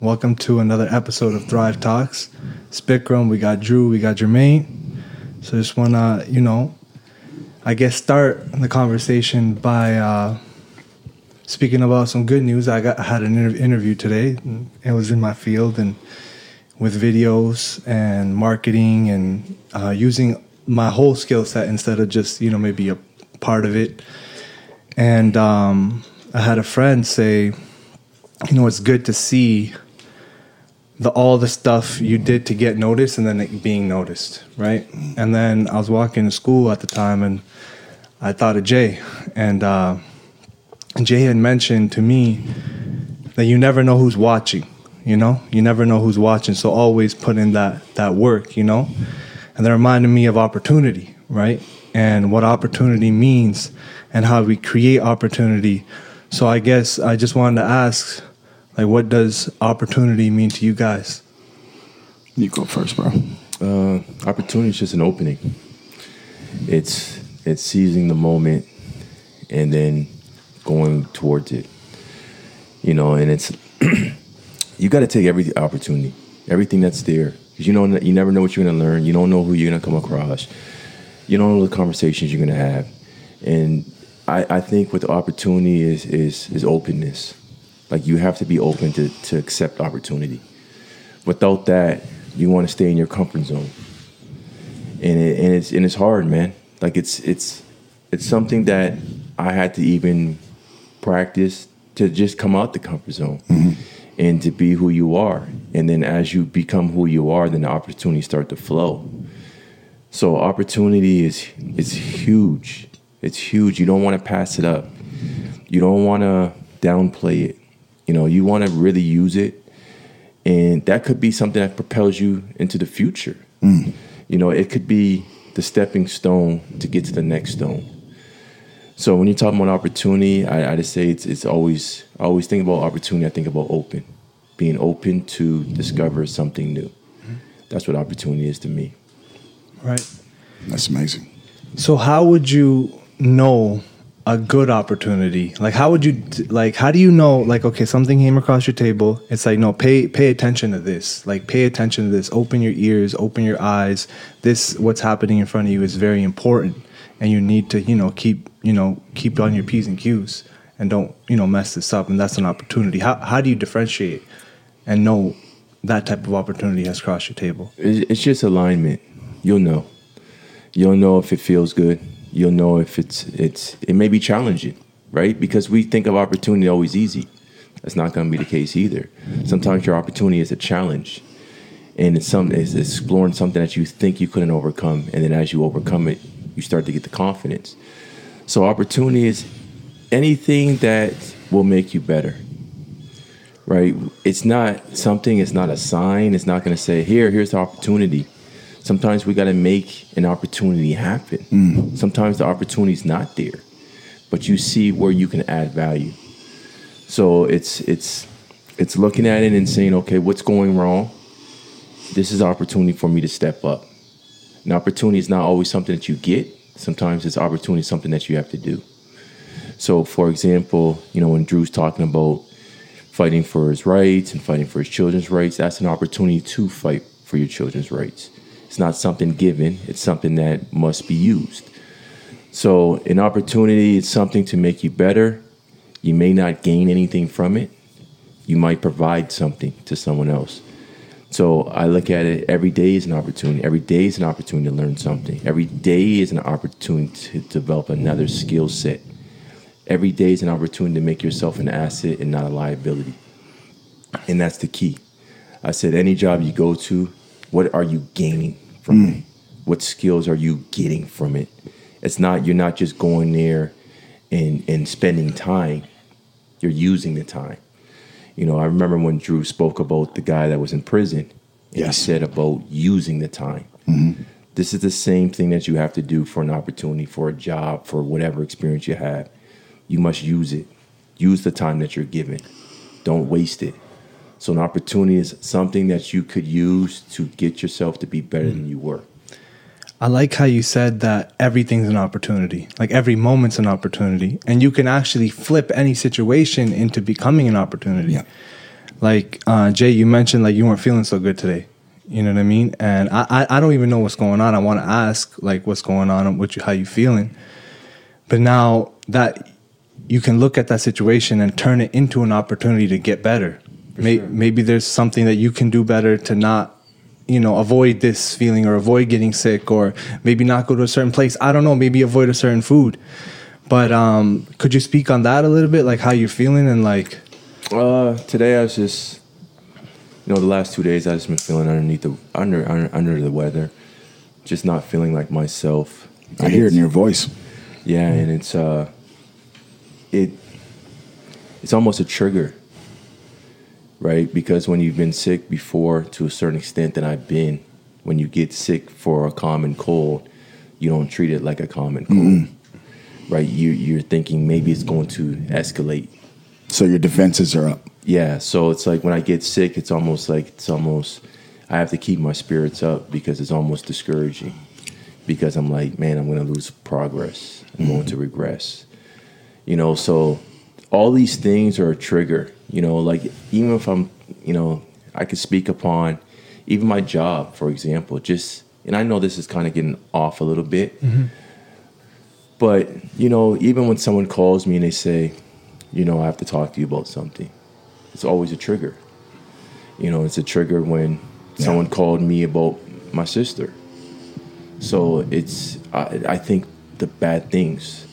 Welcome to another episode of Thrive Talks. Spikram, we got Drew, we got Jermaine. So just wanna, you know, I guess start the conversation by uh, speaking about some good news. I got I had an inter- interview today. It was in my field and with videos and marketing and uh, using my whole skill set instead of just you know maybe a part of it. And um, I had a friend say, you know, it's good to see the all the stuff you did to get noticed and then it being noticed, right? And then I was walking to school at the time and I thought of Jay and uh, Jay had mentioned to me that you never know who's watching, you know? You never know who's watching, so always put in that that work, you know? And that reminded me of opportunity, right? And what opportunity means and how we create opportunity. So I guess I just wanted to ask like what does opportunity mean to you guys? You go first, bro. Uh, opportunity is just an opening. It's it's seizing the moment and then going towards it. You know, and it's you got to take every opportunity, everything that's there, because you know you never know what you're gonna learn. You don't know who you're gonna come across. You don't know the conversations you're gonna have, and I, I think with the opportunity is is is openness. Like you have to be open to to accept opportunity. Without that, you want to stay in your comfort zone, and it, and it's and it's hard, man. Like it's it's it's something that I had to even practice to just come out the comfort zone mm-hmm. and to be who you are. And then as you become who you are, then the opportunities start to flow. So opportunity is is huge. It's huge. You don't want to pass it up. You don't want to downplay it. You know, you want to really use it. And that could be something that propels you into the future. Mm. You know, it could be the stepping stone to get to the next stone. So when you're talking about opportunity, I, I just say it's it's always I always think about opportunity. I think about open, being open to discover something new. Mm-hmm. That's what opportunity is to me. Right. That's amazing. So how would you know a good opportunity? Like how would you like how do you know like okay something came across your table it's like no pay pay attention to this. Like pay attention to this. Open your ears, open your eyes. This what's happening in front of you is very important and you need to, you know, keep, you know, keep on your P's and Q's and don't, you know, mess this up and that's an opportunity. How how do you differentiate and know that type of opportunity has crossed your table? It's just alignment. You'll know. You'll know if it feels good. You'll know if it's it's it may be challenging, right? Because we think of opportunity always easy. That's not going to be the case either. Sometimes your opportunity is a challenge, and it's some it's exploring something that you think you couldn't overcome, and then as you overcome it, you start to get the confidence. So opportunity is anything that will make you better right? It's not something, it's not a sign, it's not going to say, here, here's the opportunity. Sometimes we got to make an opportunity happen. Mm. Sometimes the opportunity is not there, but you see where you can add value. So it's it's it's looking at it and saying, okay, what's going wrong? This is opportunity for me to step up. An opportunity is not always something that you get. Sometimes it's opportunity something that you have to do. So, for example, you know when Drew's talking about fighting for his rights and fighting for his children's rights, that's an opportunity to fight for your children's rights. It's not something given, it's something that must be used. So, an opportunity is something to make you better. You may not gain anything from it, you might provide something to someone else. So, I look at it every day is an opportunity. Every day is an opportunity to learn something. Every day is an opportunity to develop another skill set every day is an opportunity to make yourself an asset and not a liability. And that's the key. I said, any job you go to, what are you gaining from hmm. it? What skills are you getting from it? It's not, you're not just going there and, and spending time, you're using the time. You know, I remember when Drew spoke about the guy that was in prison, and Yes. he said about using the time. Mm-hmm. This is the same thing that you have to do for an opportunity, for a job, for whatever experience you have. You must use it. Use the time that you're given. Don't waste it. So, an opportunity is something that you could use to get yourself to be better than you were. I like how you said that everything's an opportunity. Like every moment's an opportunity. And you can actually flip any situation into becoming an opportunity. Yeah. like uh, Jay, you mentioned like you weren't feeling so good today. You know what I mean? And I, I, I don't even know what's going on. I want to ask like what's going on, what you, how you feeling. But now that you can look at that situation and turn it into an opportunity to get better. May, Maybe there's something that you can do better to not, you know, avoid this feeling or avoid getting sick or maybe not go to a certain place. I don't know. Maybe avoid a certain food. But um, could you speak on that a little bit, like how you're feeling and like? Uh, today I was just, you know, the last two days I just been feeling underneath the under under, under the weather, just not feeling like myself. I And hear it in your voice. Yeah, and it's uh, it, it's almost a trigger, right? Because when you've been sick before, to a certain extent that I've been, when you get sick for a common cold, you don't treat it like a common cold, mm-hmm. right? You you're thinking maybe it's going to escalate. So your defenses are up. Yeah, so it's like when I get sick, it's almost like it's almost I have to keep my spirits up because it's almost discouraging. Because I'm like, man, I'm gonna lose progress. I'm going mm-hmm. to regress. You know, so all these things are a trigger. You know, like even if I'm, you know, I could speak upon even my job, for example. Just and I know this is kind of getting off a little bit, mm-hmm. but you know, even when someone calls me and they say, you know, I have to talk to you about something it's always a trigger. You know, it's a trigger when someone called me about my sister. So it's I, I think the bad things,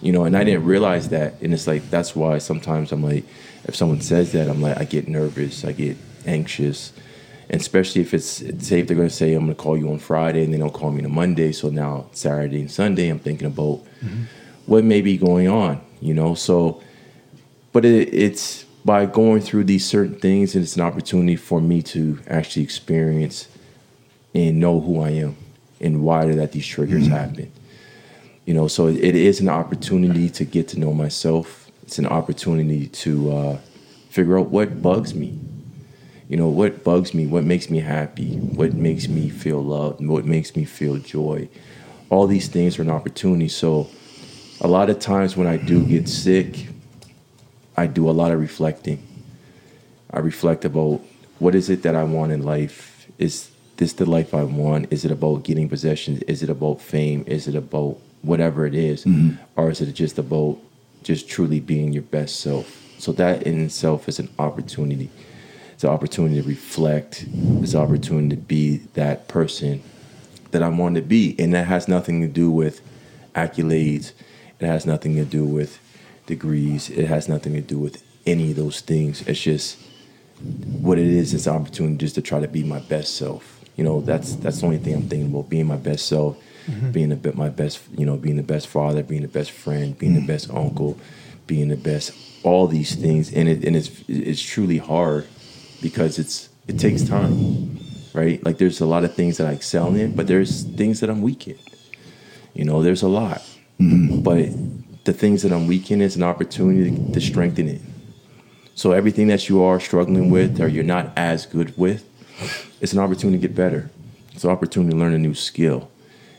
you know, and I didn't realize that, and it's like that's why sometimes I'm like, if someone says that, I'm like I get nervous, I get anxious, and especially if it's say if they're gonna say I'm gonna call you on Friday and they don't call me on Monday, so now Saturday and Sunday I'm thinking about mm-hmm. what may be going on, you know, so but it, it's by going through these certain things and it's an opportunity for me to actually experience and know who i am and why that these triggers mm-hmm. happen you know? So it is an opportunity to get to know myself it's an opportunity to uh, figure out what bugs me you know what bugs me what makes me happy what makes me feel loved what makes me feel joy all these things are an opportunity so a lot of times when i do get sick I do a lot of reflecting. I reflect about what is it that I want in life? Is this the life I want? Is it about getting possessions? Is it about fame? Is it about whatever it is? Or is it just about just truly being your best self? So that in itself is an opportunity. It's an opportunity to reflect. It's an opportunity to be that person that I want to be. And that has nothing to do with accolades. It has nothing to do with degrees. It has nothing to do with any of those things. It's just what it is. It's an opportunity just to try to be my best self. You know, that's that's the only thing I'm thinking about. Being my best self, Mm-hmm. being the bit my best. You know, being the best father, being the best friend, being the mm-hmm. best uncle, being the best. All these things, and it and it's it's truly hard because it's it takes time, right? Like there's a lot of things that I excel in, but there's things that I'm weak in. You know, there's a lot, mm-hmm. but the things that I'm weak in is an opportunity to, to strengthen it. So everything that you are struggling with or you're not as good with, it's an opportunity to get better. It's an opportunity to learn a new skill.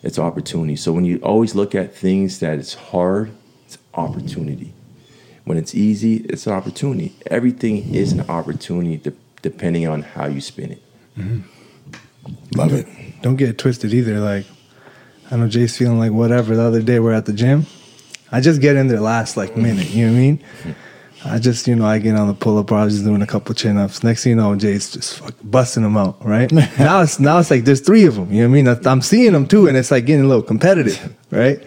It's opportunity. So when you always look at things that it's hard, it's opportunity. When it's easy, it's an opportunity. Everything is an opportunity de- depending on how you spin it. Mm-hmm. Love it. Don't get it twisted either. Like, I know Jay's feeling like whatever. The other day we're at the gym. I just get in there last like minute. You know what I mean? Mm-hmm. I just, you know, I get on the pull up bar, I was just doing a couple chin ups. Next thing you know, Jay's just fucking busting them out, right? now it's now it's like there's three of them. You know what I mean? I'm seeing them too, and it's like getting a little competitive, right?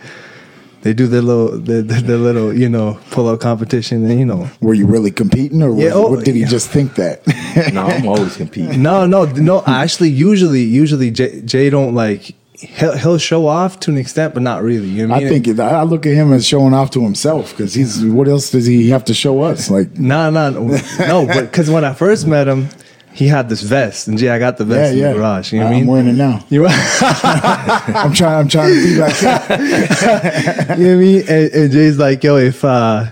They do their little, their, their, their little, you know, pull up competition, and you know, Were you really competing, or was, oh, what, did he yeah. just think that? Now I'm always competing. No, no, no. Actually, usually, usually Jay, Jay don't like. He'll, he'll show off to an extent, but not really. You know I I mean? think it, I look at him as showing off to himself because he's. What else does he have to show us? Like, No, no, no. But because when I first met him, he had this vest, and Jay, I got the yeah, vest yeah. in the garage. You know what I I'm mean? wearing it now. You, I'm trying. I'm trying to be like that. you know what I mean? And, and Jay's like, yo, if uh,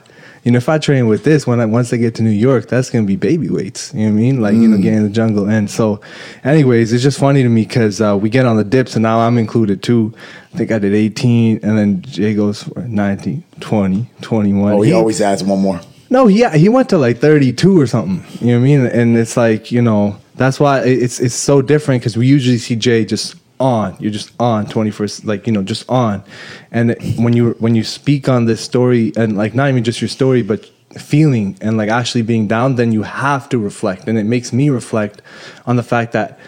you know, if I train with this, when I once I get to New York, that's gonna be baby weights. You know what I mean? Like, you know, getting in the jungle. And so, anyways, it's just funny to me because uh, we get on the dips, and now I'm included too. I think I did 18, and then Jay goes for 19, 20, 21. Oh, he always adds one more. No, yeah, he went to like 32 or something. You know what I mean? And it's like, you know, that's why it's it's so different because we usually see Jay just on. You're just on 21st, like you know, just on. And when you when you speak on this story and like not even just your story, but feeling and like actually being down, then you have to reflect. And it makes me reflect on the fact that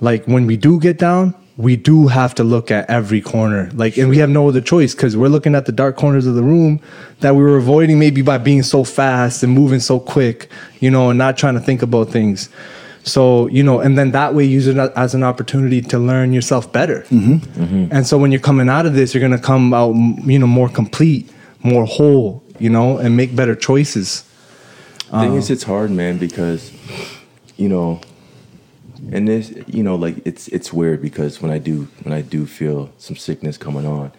like when we do get down, we do have to look at every corner. Like, and we have no other choice because we're looking at the dark corners of the room that we were avoiding maybe by being so fast and moving so quick, you know, and not trying to think about things. So, you know, and then that way use it as an opportunity to learn yourself better. Mm-hmm. Mm-hmm. And so when you're coming out of this, you're going to come out, you know, more complete, more whole, you know, and make better choices. thing is, um, it's hard, man, because you know, and this, you know, like it's it's weird because when I do when I do feel some sickness coming on,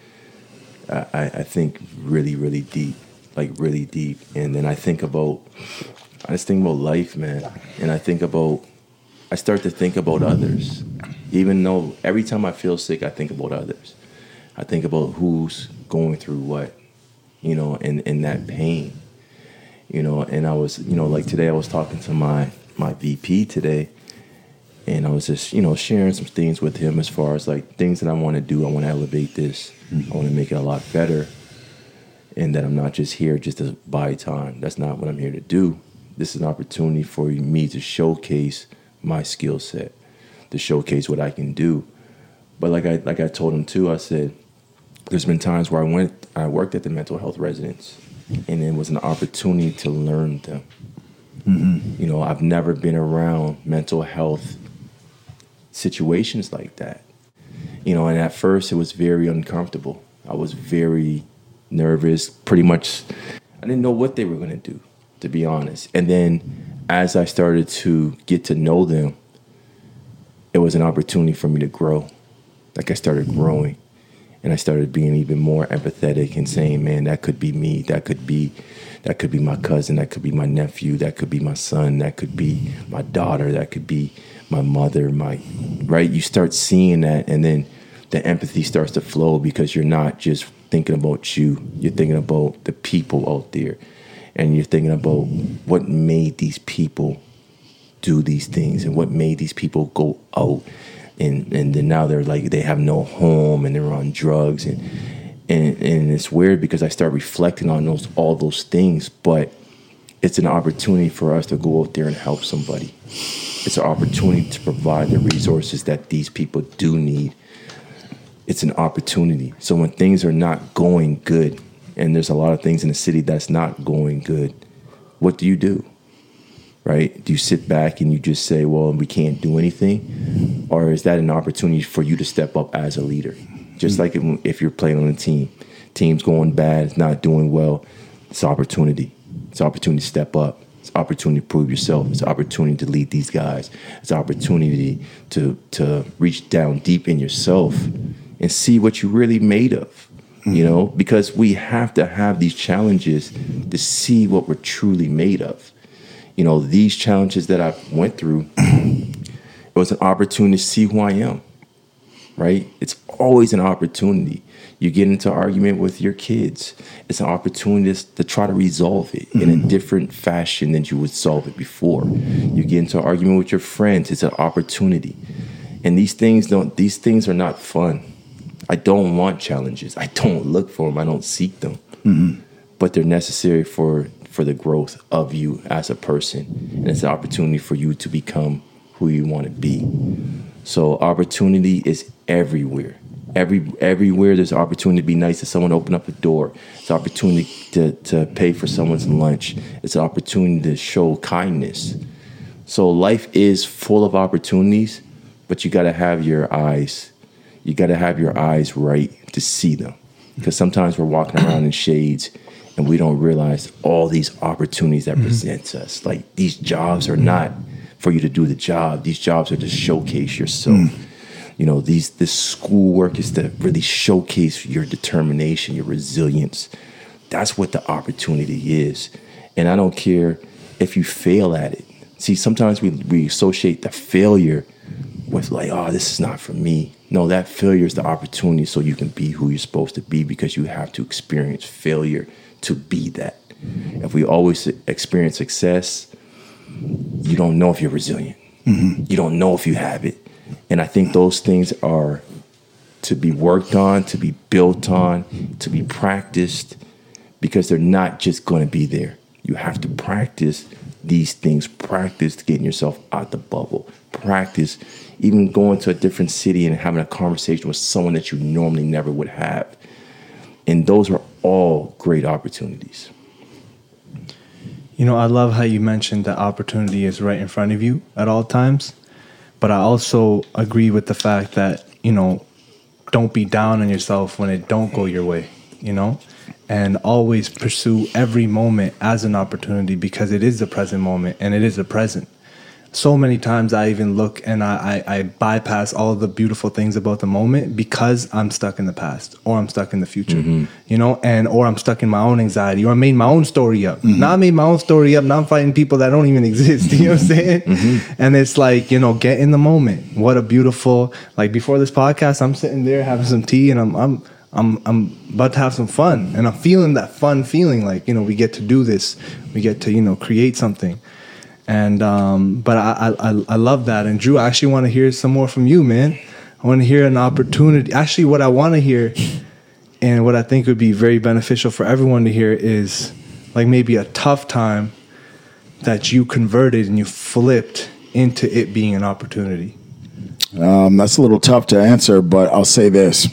I I think really really deep, like really deep, and then I think about I just think about life, man, and I think about I start to think about others, even though every time I feel sick, I think about others. I think about who's going through what, you know, and and that pain. You know and i was you know like today i was talking to my my vp today and i was just you know sharing some things with him as far as like things that i want to do. I want to elevate this. Mm-hmm. I want to make it a lot better and that i'm not just here just to buy time. That's not what i'm here to do. This is an opportunity for me to showcase my skill set to showcase what i can do but like i like i told him too i said there's been times where i went i worked at the mental health residence and it was an opportunity to learn them. Mm-hmm. You know, I've never been around mental health situations like that. You know, and at first it was very uncomfortable. I was very nervous, pretty much. I didn't know what they were going to do, to be honest. And then as I started to get to know them, it was an opportunity for me to grow. Like I started growing and I started being even more empathetic and saying, "Man, that could be me. That could be, that could be my cousin. That could be my nephew. That could be my son. That could be my daughter. That could be my mother. My right." You start seeing that, and then the empathy starts to flow because you're not just thinking about you. You're thinking about the people out there, and you're thinking about what made these people do these things and what made these people go out and and then now they're like they have no home and they're on drugs and and and it's weird because I start reflecting on those all those things but it's an opportunity for us to go out there and help somebody. It's an opportunity to provide the resources that these people do need. It's an opportunity. So when things are not going good and there's a lot of things in the city that's not going good what do you do right? Do you sit back and you just say, well, we can't do anything? Or is that an opportunity for you to step up as a leader? Just like if you're playing on a team, team's going bad, it's not doing well, it's opportunity. It's opportunity to step up. It's opportunity to prove yourself. It's opportunity to lead these guys. It's opportunity to to reach down deep in yourself and see what you're really made of. You mm-hmm. know, because we have to have these challenges to see what we're truly made of. You know these challenges that i went through it was an opportunity to see who i am right? It's always an opportunity. You get into argument with your kids. It's an opportunity to, to try to resolve it in a mm-hmm. different fashion than you would solve it before. You get into an argument with your friends. It's an opportunity. And these things don't these things are not fun i don't want challenges. I don't look for them i don't seek them. Mm-hmm. But they're necessary for for the growth of you as a person. And it's an opportunity for you to become who you want to be. So opportunity is everywhere. Every everywhere there's opportunity to be nice to someone open up a door. It's an opportunity to, to pay for someone's lunch. It's an opportunity to show kindness. So life is full of opportunities but you got to have your eyes you got to have your eyes right to see them. Because sometimes we're walking around in shades and we don't realize all these opportunities that mm-hmm. presents us. Like these jobs are not for you to do the job. These jobs are to showcase yourself mm. you know these this schoolwork is to really showcase your determination your resilience. That's what the opportunity is. And i don't care if you fail at it. See sometimes we, we associate the failure with like oh this is not for me no that failure is the opportunity so you can be who you're supposed to be because you have to experience failure to be that If we always experience success, you don't know if you're resilient. Mm-hmm. You don't know if you have it. And I think those things are to be worked on, to be built on, to be practiced, because they're not just going to be there. You have to practice these things, practice getting yourself out the bubble, practice even going to a different city and having a conversation with someone that you normally never would have. And those are all great opportunities. You know, I love how you mentioned that opportunity is right in front of you at all times. But I also agree with the fact that, you know, don't be down on yourself when it don't go your way, you know? And always pursue every moment as an opportunity because it is the present moment and it is the present so many times I even look and I, I, I, bypass all the beautiful things about the moment because I'm stuck in the past or I'm stuck in the future, mm-hmm. you know, and or I'm stuck in my own anxiety or I made my own story up. Mm-hmm. Now I made my own story up. Now I'm fighting people that don't even exist. You know what I'm saying? Mm-hmm. And it's like you know, get in the moment. What a beautiful like before this podcast, I'm sitting there having some tea and I'm I'm. I'm I'm about to have some fun, and I'm feeling that fun feeling like you know we get to do this, we get to you know create something, and um, but I, I I love that. And Drew, I actually want to hear some more from you, man. I want to hear an opportunity. Actually, what I want to hear, and what I think would be very beneficial for everyone to hear is like maybe a tough time that you converted and you flipped into it being an opportunity. Um, that's a little tough to answer, but I'll say this: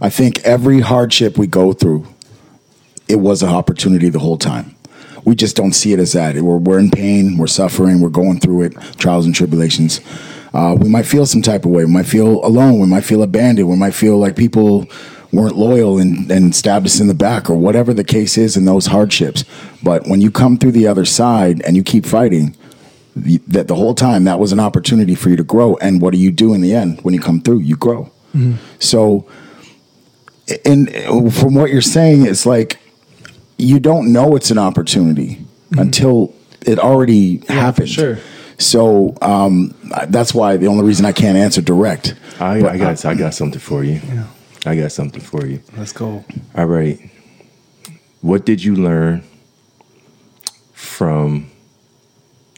I think every hardship we go through, it was an opportunity the whole time we just don't see it as that. We're, we're in pain, we're suffering, we're going through it, trials and tribulations. Uh, we might feel some type of way. We might feel alone. We might feel abandoned. We might feel like people weren't loyal and, and stabbed us in the back or whatever the case is in those hardships. But when you come through the other side and you keep fighting, the, that the whole time that was an opportunity for you to grow. And what do you do in the end when you come through? You grow. Mm-hmm. So, and from what you're saying, it's like you don't know it's an opportunity mm-hmm. until it already yeah, happened. Sure. So um, that's why the only reason I can't answer direct. I, I got I, I got something for you. Yeah. I got something for you. Let's go. All right. What did you learn from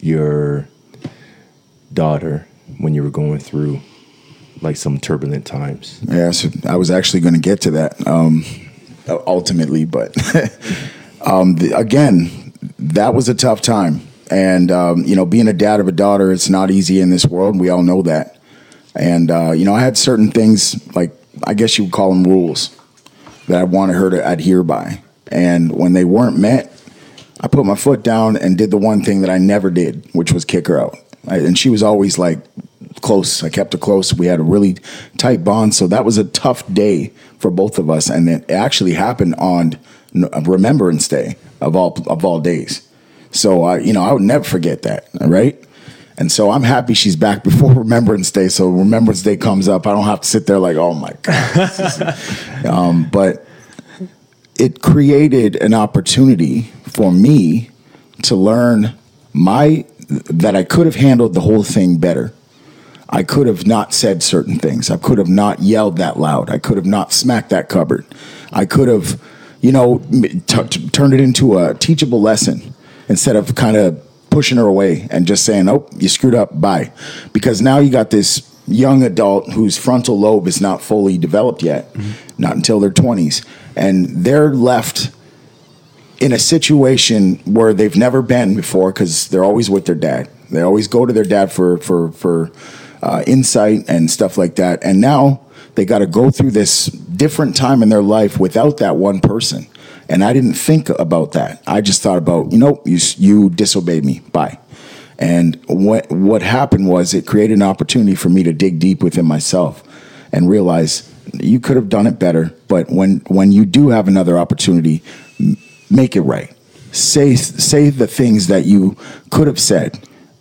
your daughter when you were going through like some turbulent times? Yeah, so I was actually going to get to that. Um, ultimately. But um, the, again, that was a tough time. And, um, you know, being a dad of a daughter, it's not easy in this world. We all know that. And, uh, you know, I had certain things, like, I guess you would call them rules, that I wanted her to adhere by. And when they weren't met, I put my foot down and did the one thing that I never did, which was kick her out. I, and she was always like close. I kept her close. We had a really tight bond. So that was a tough day for both of us. And it actually happened on Remembrance Day of all of all days. So I, you know, I would never forget that. Right. And so I'm happy she's back before Remembrance Day. So Remembrance Day comes up, I don't have to sit there like, oh my god. um, but it created an opportunity for me to learn my that I could have handled the whole thing better. I could have not said certain things. I could have not yelled that loud. I could have not smacked that cupboard. I could have, you know, t- t- turned it into a teachable lesson instead of kind of pushing her away and just saying, "Oh, you screwed up. Bye," because now you got this young adult whose frontal lobe is not fully developed yet, mm-hmm. not until their twenties, and they're left in a situation where they've never been before because they're always with their dad. They always go to their dad for for for uh, insight and stuff like that. And now they got to go through this different time in their life without that one person. And I didn't think about that. I just thought about, you know, you, you disobeyed me. Bye. And what what happened was it created an opportunity for me to dig deep within myself and realize you could have done it better. But when when you do have another opportunity, make it right. Say say the things that you could have said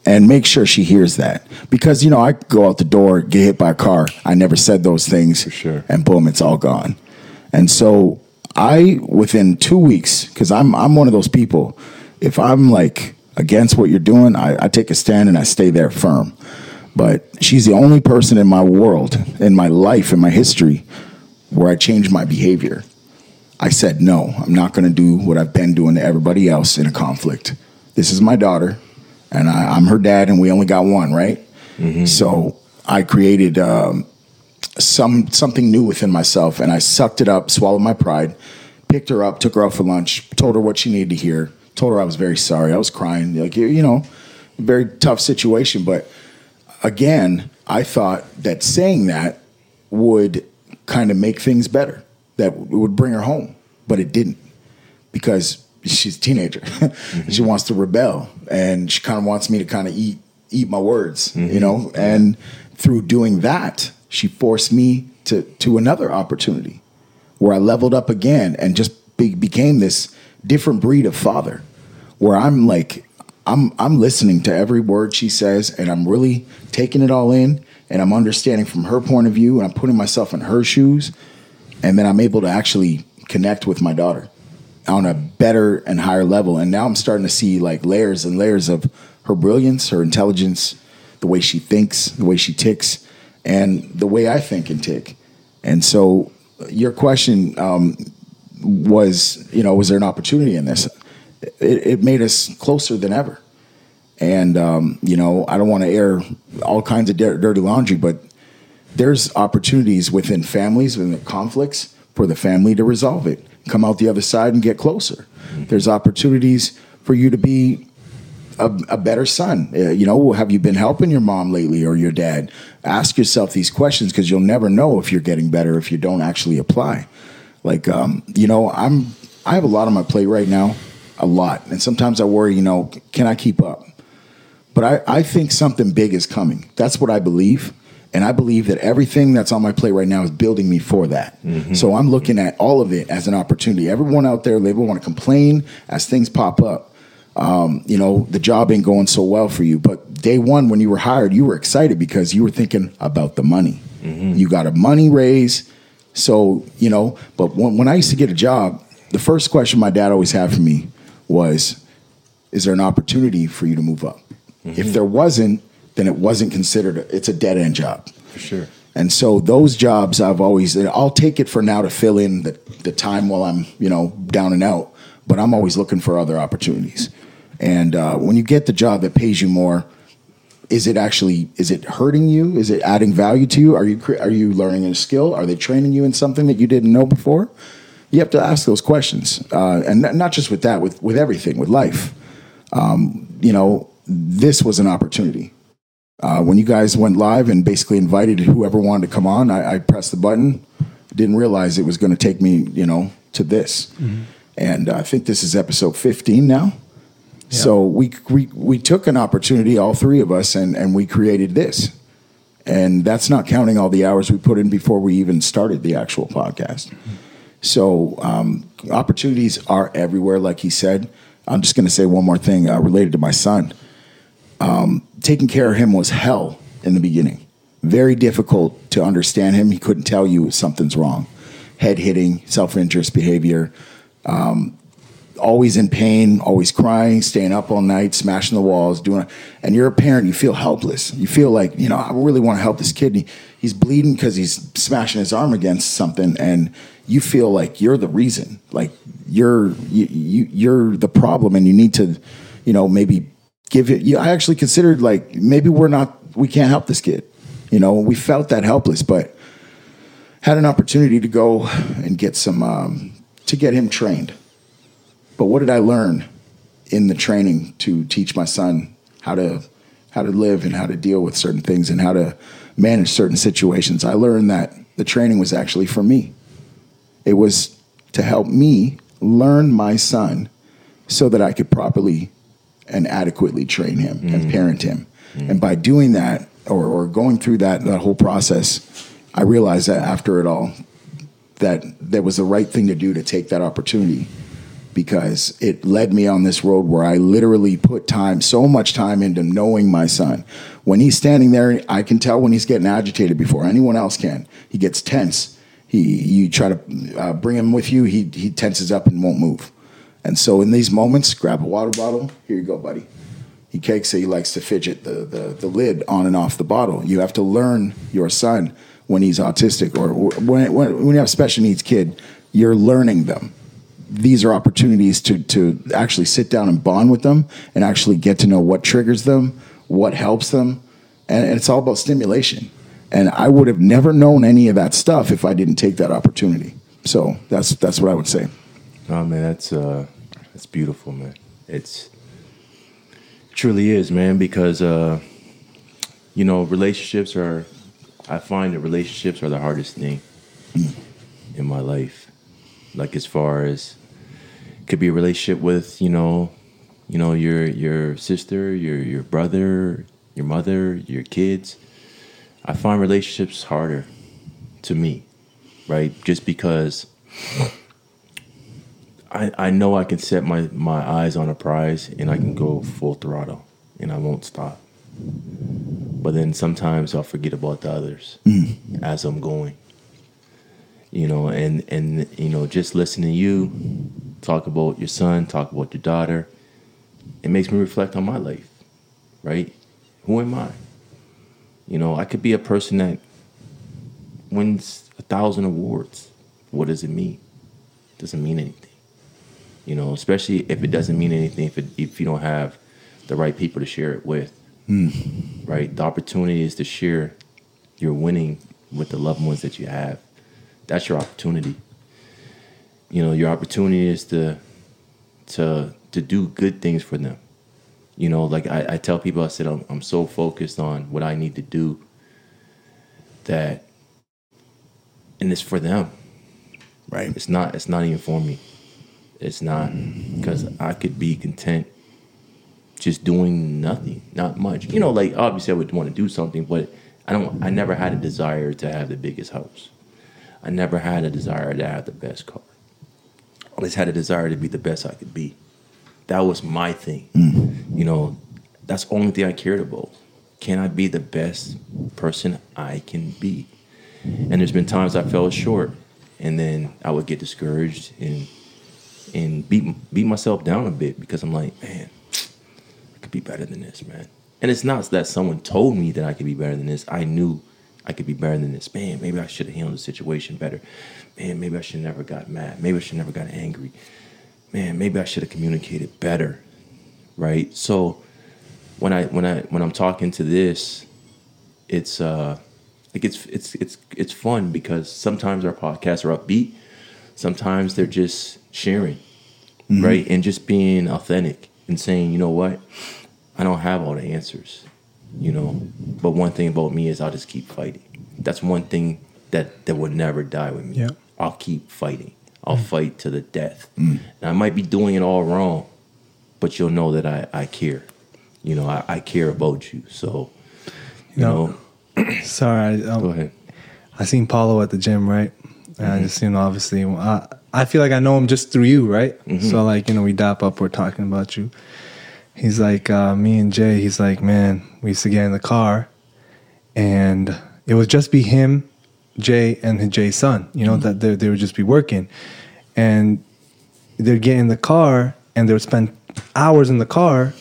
and make sure she hears that because you know I go out the door, get hit by a car. I never said those things, for sure, and boom, it's all gone. And so I, within two weeks, because I'm I'm one of those people. If I'm like against what you're doing, I, I take a stand and I stay there firm. But she's the only person in my world, in my life, in my history, where I changed my behavior. I said, no, I'm not going to do what I've been doing to everybody else in a conflict. This is my daughter, and I, I'm her dad, and we only got one, right? So I created um, some something new within myself, and I sucked it up, swallowed my pride, picked her up, took her out for lunch, told her what she needed to hear, told her I was very sorry. I was crying, like you you know, very tough situation, but again, I thought that saying that would kind of make things better, that it would bring her home, but it didn't because she's a teenager. Mm-hmm. she wants to rebel and she kind of wants me to kind of eat eat my words, you mm-hmm. know? And through doing that, she forced me to to another opportunity where I leveled up again and just be, became this different breed of father where I'm like I'm I'm listening to every word she says and I'm really taking it all in and I'm understanding from her point of view and I'm putting myself in her shoes and then I'm able to actually connect with my daughter on a better and higher level and now I'm starting to see like layers and layers of her brilliance, her intelligence, the way she thinks, the way she ticks and the way I think and tick. And so your question um, was, you know, was there an opportunity in this? It, it made us closer than ever. And, um, you know, I don't want to air all kinds of dir- dirty laundry, but there's opportunities within families, within the conflicts, for the family to resolve it, come out the other side and get closer. There's opportunities for you to be a, a better son. Uh, you know, have you been helping your mom lately or your dad? Ask yourself these questions because you'll never know if you're getting better if you don't actually apply. Like, um, you know, I'm I have a lot on my plate right now, a lot, and sometimes I worry. You know, can I keep up? But I, I think something big is coming. That's what I believe. And I believe that everything that's on my plate right now is building me for that. Mm-hmm. So I'm looking at all of it as an opportunity. Everyone out there, they will want to complain as things pop up. Um, you know, the job ain't going so well for you. But day one, when you were hired, you were excited because you were thinking about the money. Mm-hmm. You got a money raise. So, you know, but when, when I used to get a job, the first question my dad always had for me was, is there an opportunity for you to move up? If mm-hmm. there wasn't, then it wasn't considered. A, it's a dead end job. For sure. And so those jobs I've always I'll take it for now to fill in the, the time while I'm you know down and out, but I'm always looking for other opportunities. And uh, when you get the job that pays you more, is it actually is it hurting you? Is it adding value to you? Are you are you learning a skill? Are they training you in something that you didn't know before? You have to ask those questions, uh, and not just with that, with with everything, with life. Um, you know, this was an opportunity. Uh, when you guys went live and basically invited whoever wanted to come on, I, I pressed the button. Didn't realize it was going to take me, you know, to this. And uh, I think this is episode 15 now. So we, we we took an opportunity, all three of us, and and we created this. And that's not counting all the hours we put in before we even started the actual podcast. So um, opportunities are everywhere, like he said. I'm just going to say one more thing uh, related to my son taking care of him was hell in the beginning. Very difficult to understand him. He couldn't tell you something's wrong. Head hitting, self injurious behavior, um, always in pain, always crying, staying up all night, smashing the walls, doing. And you're a parent, you feel helpless. You feel like you know I really want to help this kid. He, he's bleeding because he's smashing his arm against something, and you feel like you're the reason. Like you're you, you you're the problem, and you need to, you know, maybe give it. You, I actually considered like maybe we're not, we can't help this kid. You know, we felt that helpless, but had an opportunity to go and get some um, to get him trained. But what did I learn in the training to teach my son how to how to live and how to deal with certain things and how to manage certain situations? I learned that the training was actually for me. It was to help me learn my son so that I could properly and adequately train him and parent him. And by doing that or, or going through that that whole process, I realized that after it all, that that was the right thing to do to take that opportunity because it led me on this road where I literally put time, so much time into knowing my son. When he's standing there, I can tell when he's getting agitated before anyone else can. He gets tense. He, you try to uh, bring him with you, he, he tenses up and won't move. And so in these moments, grab a water bottle. Here you go, buddy. He cakes it. He likes to fidget the, the, the lid on and off the bottle. You have to learn your son when he's autistic or when, when, when you have a special needs kid, you're learning them. These are opportunities to to actually sit down and bond with them and actually get to know what triggers them, what helps them, and, and it's all about stimulation. And I would have never known any of that stuff if I didn't take that opportunity. So that's that's what I would say. Oh man, that's uh, that's beautiful, man. It's truly is, man, because uh, you know relationships are. I find that relationships are the hardest thing in my life. Like as far as it could be a relationship with you know, you know your your sister, your your brother, your mother, your kids. I find relationships harder to me, right? Just because I, I know I can set my, my eyes on a prize and I can go full throttle and I won't stop. But then sometimes I'll forget about the others mm. as I'm going. You know, and, and you know, just listening to you talk about your son, talk about your daughter, it makes me reflect on my life, right? Who am I? You know, I could be a person that wins a thousand awards. What does it mean? It Doesn't mean anything. You know, especially if it doesn't mean anything if it, if you don't have the right people to share it with. Hmm. Right? The opportunity is to share your winning with the loved ones that you have. That's your opportunity. You know, your opportunity is to to to do good things for them. You know, like I, I tell people, I said I'm, I'm so focused on what I need to do that, and it's for them. Right. It's not. It's not even for me. It's not because I could be content just doing nothing, not much. You know, like obviously I would want to do something, but I don't. I never had a desire to have the biggest house. I never had a desire to have the best car. I always had a desire to be the best I could be. That was my thing. Mm-hmm. You know, that's the only thing I cared about. Can I be the best person I can be? And there's been times I fell short, and then I would get discouraged and and beat beat myself down a bit because I'm like, man, I could be better than this, man. And it's not that someone told me that I could be better than this. I knew I could be better than this. Man, maybe I should have handled the situation better. Man, maybe I should never got mad. Maybe I should never got angry. Man, maybe I should have communicated better. Right? So when I when I when I'm talking to this, it's uh like it's it's it's it's fun because sometimes our podcasts are upbeat, sometimes they're just sharing, mm-hmm. right? And just being authentic and saying, you know what, I don't have all the answers, you know. But one thing about me is I'll just keep fighting. That's one thing that that would never die with me. Yeah. I'll keep fighting. I'll mm. fight to the death. Mm. And I might be doing it all wrong, but you'll know that I, I care. You know, I, I care about you. So, you No. know, Sorry, I, um, go ahead. I seen Paulo at the gym, right? And I mm-hmm. just, know, obviously, I, I feel like I know him just through you, right? So, like, you know, we dap up, we're talking about you. He's like, uh, me and Jay, he's like, man, we used to get in the car and it would just be him, Jay, and Jay's son, you know, that they, they would just be working. And they'd get in the car and they would spend hours in the car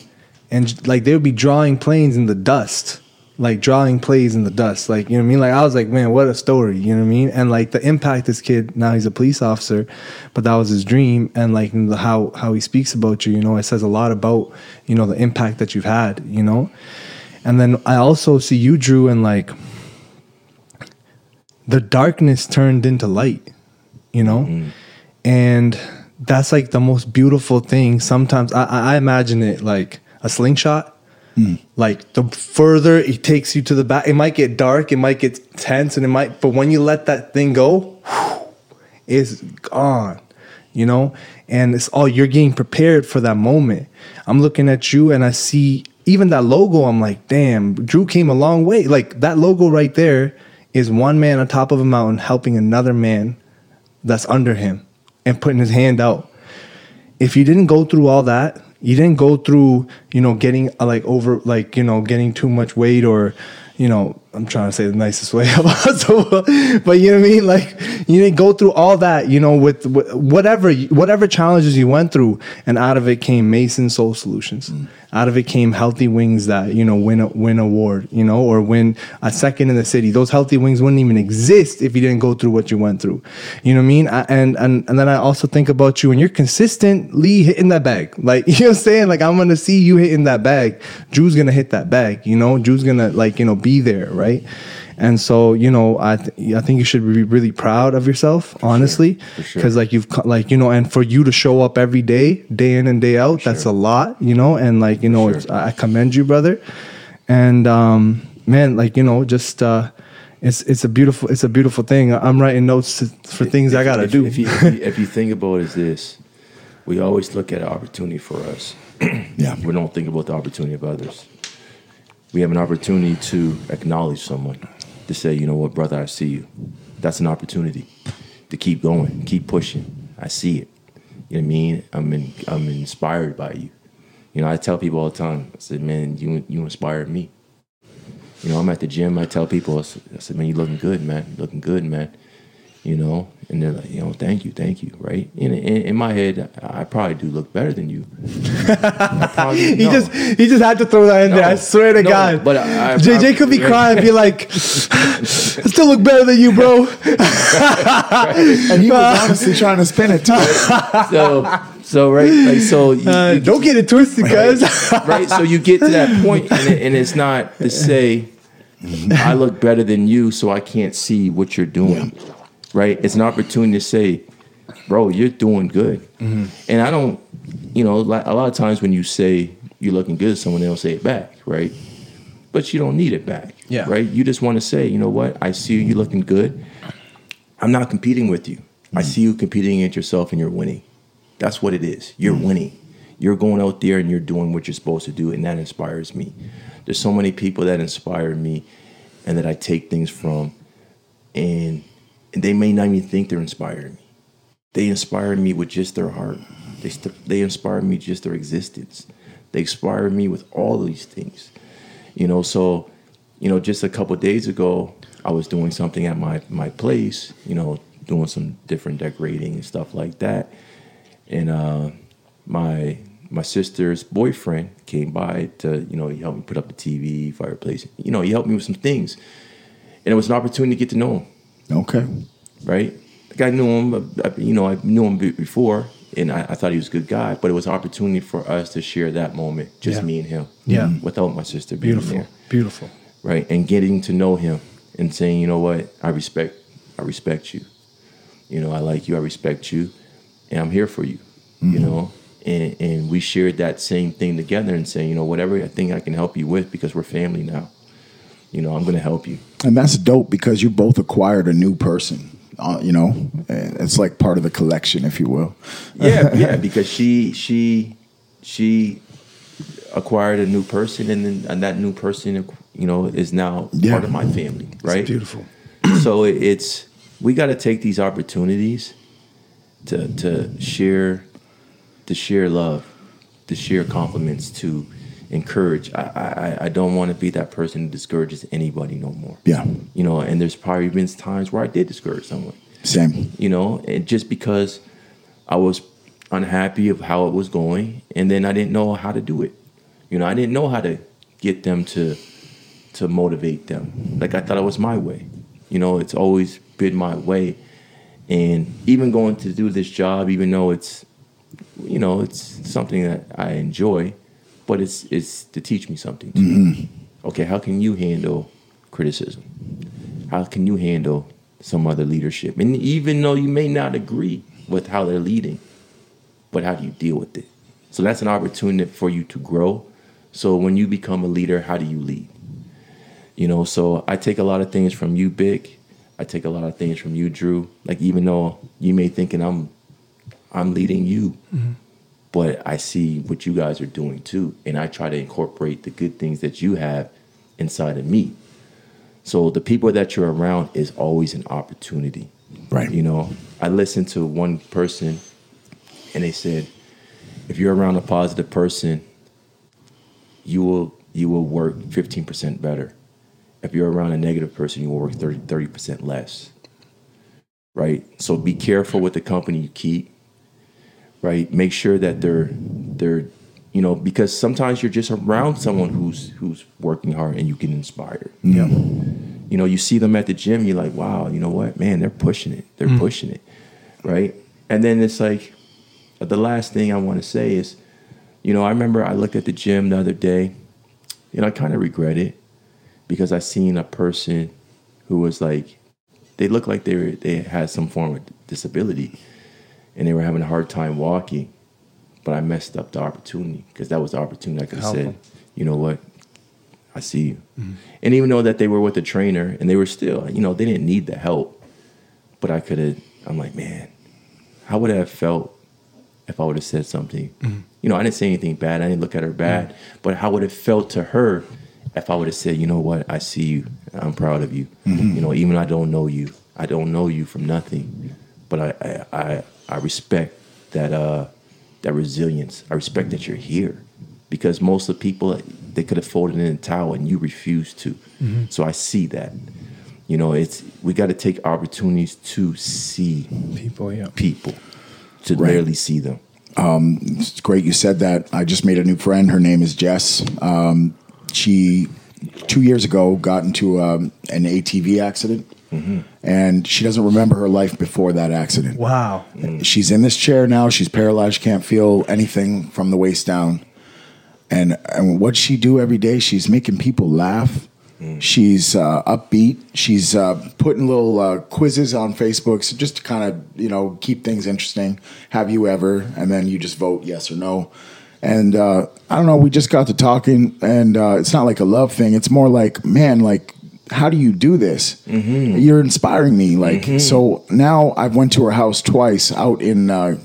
and like they would be drawing planes in the dust like drawing plays in the dust. Like you know what i mean? Like i was like man what a story you know what i mean? And like the impact this kid now he's a police officer but that was his dream. And like how how he speaks about you you know it says a lot about you know the impact that you've had you know? And then i also see you drew and like the darkness turned into light you know? Mm-hmm. And that's like the most beautiful thing. Sometimes i I imagine it like a slingshot like the further it takes you to the back it might get dark it might get tense and it might but when you let that thing go it's gone you know? And it's all you're getting prepared for that moment. I'm looking at you and i see even that logo i'm like damn drew came a long way. Like that logo right there is one man on top of a mountain helping another man that's under him and putting his hand out. If you didn't go through all that you didn't go through you know getting uh, like over like you know getting too much weight or you know I'm trying to say the nicest way possible, but you know what I mean. Like you didn't go through all that, you know, with, with whatever whatever challenges you went through, and out of it came Mason Soul Solutions. Mm. Out of it came Healthy Wings that you know win a win award, you know, or win a second in the city. Those Healthy Wings wouldn't even exist if you didn't go through what you went through. You know what I mean? And and and then I also think about you, and you're consistently hitting that bag. Like you know what I'm saying? Like I'm gonna see you hitting that bag. Drew's gonna hit that bag. You know, Drew's gonna like you know be there right? And so, you know, I th- I think you should be really proud of yourself, for honestly, because sure. like you've like you know, and for you to show up every day, day in and day out, that's sure. a lot, you know, and like you know, sure. I commend you, brother. And um, man, like you know, just uh, it's it's a beautiful it's a beautiful thing. I'm writing notes to, for things if, I gotta if, do. If you, if you, if you think about it, is this, we always look at opportunity for us. yeah, we don't think about the opportunity of others we have an opportunity to acknowledge someone, to say, you know what, brother, I see you. That's an opportunity to keep going, keep pushing. I see it. You know what I mean? I'm in, I'm inspired by you. You know, I tell people all the time. I said, man, you you inspired me. You know, I'm at the gym. I tell people, I said, man, you looking good, man. You looking good, man you know, and they're like, you know, thank you, thank you, right? In in, in my head, I probably do look better than you. probably, he no. just he just had to throw that in no, there. I swear to no, God. But I, I, JJ could be crying, be like, I still look better than you, bro. and he was honestly trying to spin it too. so. So right, like so, you, uh, you, don't get it twisted, cuz right, right. So you get to that point, and, it, and it's not to say I look better than you, so I can't see what you're doing. Yeah right? It's an opportunity to say, bro, you're doing good. Mm-hmm. And I don't, you know, a lot of times when you say you're looking good, someone else say it back, right? But you don't need it back, yeah. right? You just want to say, you know what? I see you looking good. I'm not competing with you. Mm-hmm. I see you competing against yourself and you're winning. That's what it is. You're mm-hmm. winning. You're going out there and you're doing what you're supposed to do, and that inspires me. There's so many people that inspire me and that I take things from. And and they may not even think they're inspiring me. They inspire me with just their heart. They st- they inspire me just their existence. They inspire me with all these things. You know, so you know, just a couple days ago, I was doing something at my my place. You know, doing some different decorating and stuff like that. And uh, my my sister's boyfriend came by to you know he helped me put up the TV, fireplace. You know, he helped me with some things, and it was an opportunity to get to know him. Okay. Right? Like I knew him, you know, I knew him before, and I, I, thought he was a good guy. But it was an opportunity for us to share that moment, just yeah. me and him. Yeah. Without my sister being Beautiful. there. Beautiful. Right. And getting to know him and saying, you know what, I respect, I respect you. You know, I like you, I respect you, and I'm here for you. Mm-hmm. You know, and, and we shared that same thing together and saying, you know, whatever I think I can help you with, because we're family now you know, I'm going to help you. And that's dope because you both acquired a new person. Uh, you know, it's like part of the collection, if you will. yeah, yeah, because she she she acquired a new person, and then and that new person, you know, is now yeah. part of my family. Right? It's beautiful. so it's we got to take these opportunities to to share to share love, to share compliments to encourage. I, I, I don't want to be that person who discourages anybody no more. Yeah. You know, and there's probably been times where I did discourage someone. Same. You know, and just because I was unhappy of how it was going, and then I didn't know how to do it. You know, I didn't know how to get them to to motivate them. Like I thought it was my way. You know, it's always been my way. And even going to do this job, even though it's you know, it's something that I enjoy, but it's it's to teach me something. Mm-hmm. Okay, how can you handle criticism? How can you handle some other leadership? And even though you may not agree with how they're leading, but how do you deal with it? So that's an opportunity for you to grow. So when you become a leader, how do you lead? You know, so I take a lot of things from you, Big. I take a lot of things from you, Drew. Like even though you may thinking I'm I'm leading you, mm-hmm but I see what you guys are doing too. And I try to incorporate the good things that you have inside of me. So the people that you're around is always an opportunity. Right. You know, I listened to one person and they said, if you're around a positive person, you will you will work 15% better. if you're around a negative person, you will work 30 percent less. Right. So be careful with the company you keep. Right. Make sure that they're they're you know because sometimes you're just around someone who's who's working hard and you get inspired. Yeah. You know, you see them at the gym, you're like, wow, you know what, man, they're pushing it. They're hmm. pushing it. Right. And then it's like the last thing I want to say is, you know, I remember I looked at the gym the other day, and I kind of regret it because I seen a person who was like, they looked like they were, they had some form of disability, and they were having a hard time walking, but I messed up the opportunity because that was the opportunity Like I could have said, you know what, I see you, mm-hmm. and even though that they were with a trainer and they were still, you know, they didn't need the help, but I could have. I'm like, man, how would I have felt if I would have said something? Mm-hmm. You know, I didn't say anything bad. I didn't look at her bad, mm-hmm. but how would it felt to her if I would have said, you know what, I see you, I'm proud of you. You know, even I don't know you, I don't know you from nothing, but I I I, I respect that uh that resilience. I respect that you're here because most of the people they could have folded in a towel and you refused to. So I see that. You know, it's we got to take opportunities to see People, yeah. people, to Right. rarely see them. It's great you said that. I just made a new friend. Her name is Jess. Um, she two years ago got into um, an ATV accident, and she doesn't remember her life before that accident. Wow. She's in this chair now. She's paralyzed. Can't feel anything from the waist down. And and what she do every day? She's making people laugh. She's uh, upbeat. She's uh, putting little uh, quizzes on Facebook, so just to kind of you know keep things interesting. Have you ever? And then you just vote yes or no. And uh, I don't know. We just got to talking, and uh, it's not like a love thing. It's more like, man, like how do you do this? Mm-hmm. You're inspiring me. Like mm-hmm. so now I've went to her house twice out in uh,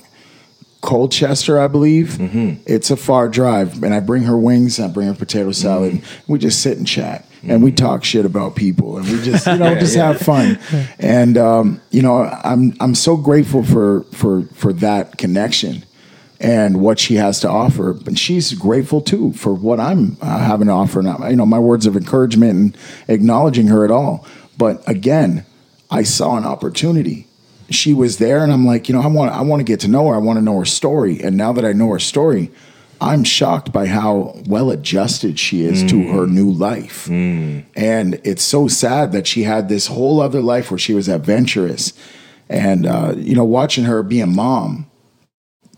Colchester, I believe. Mm-hmm. It's a far drive, and I bring her wings. I bring her potato salad. We just sit and chat, and we talk shit about people, and we just you know just have fun. And um, you know, I'm I'm so grateful for for for that connection and what she has to offer. And she's grateful too for what I'm uh, having to offer. And, you know, my words of encouragement and acknowledging her at all. But again, I saw an opportunity. She was there, and I'm like, you know, I want, I want to get to know her. I want to know her story. And now that I know her story, I'm shocked by how well adjusted she is to her new life. And it's so sad that she had this whole other life where she was adventurous. And, uh, you know, watching her be a mom,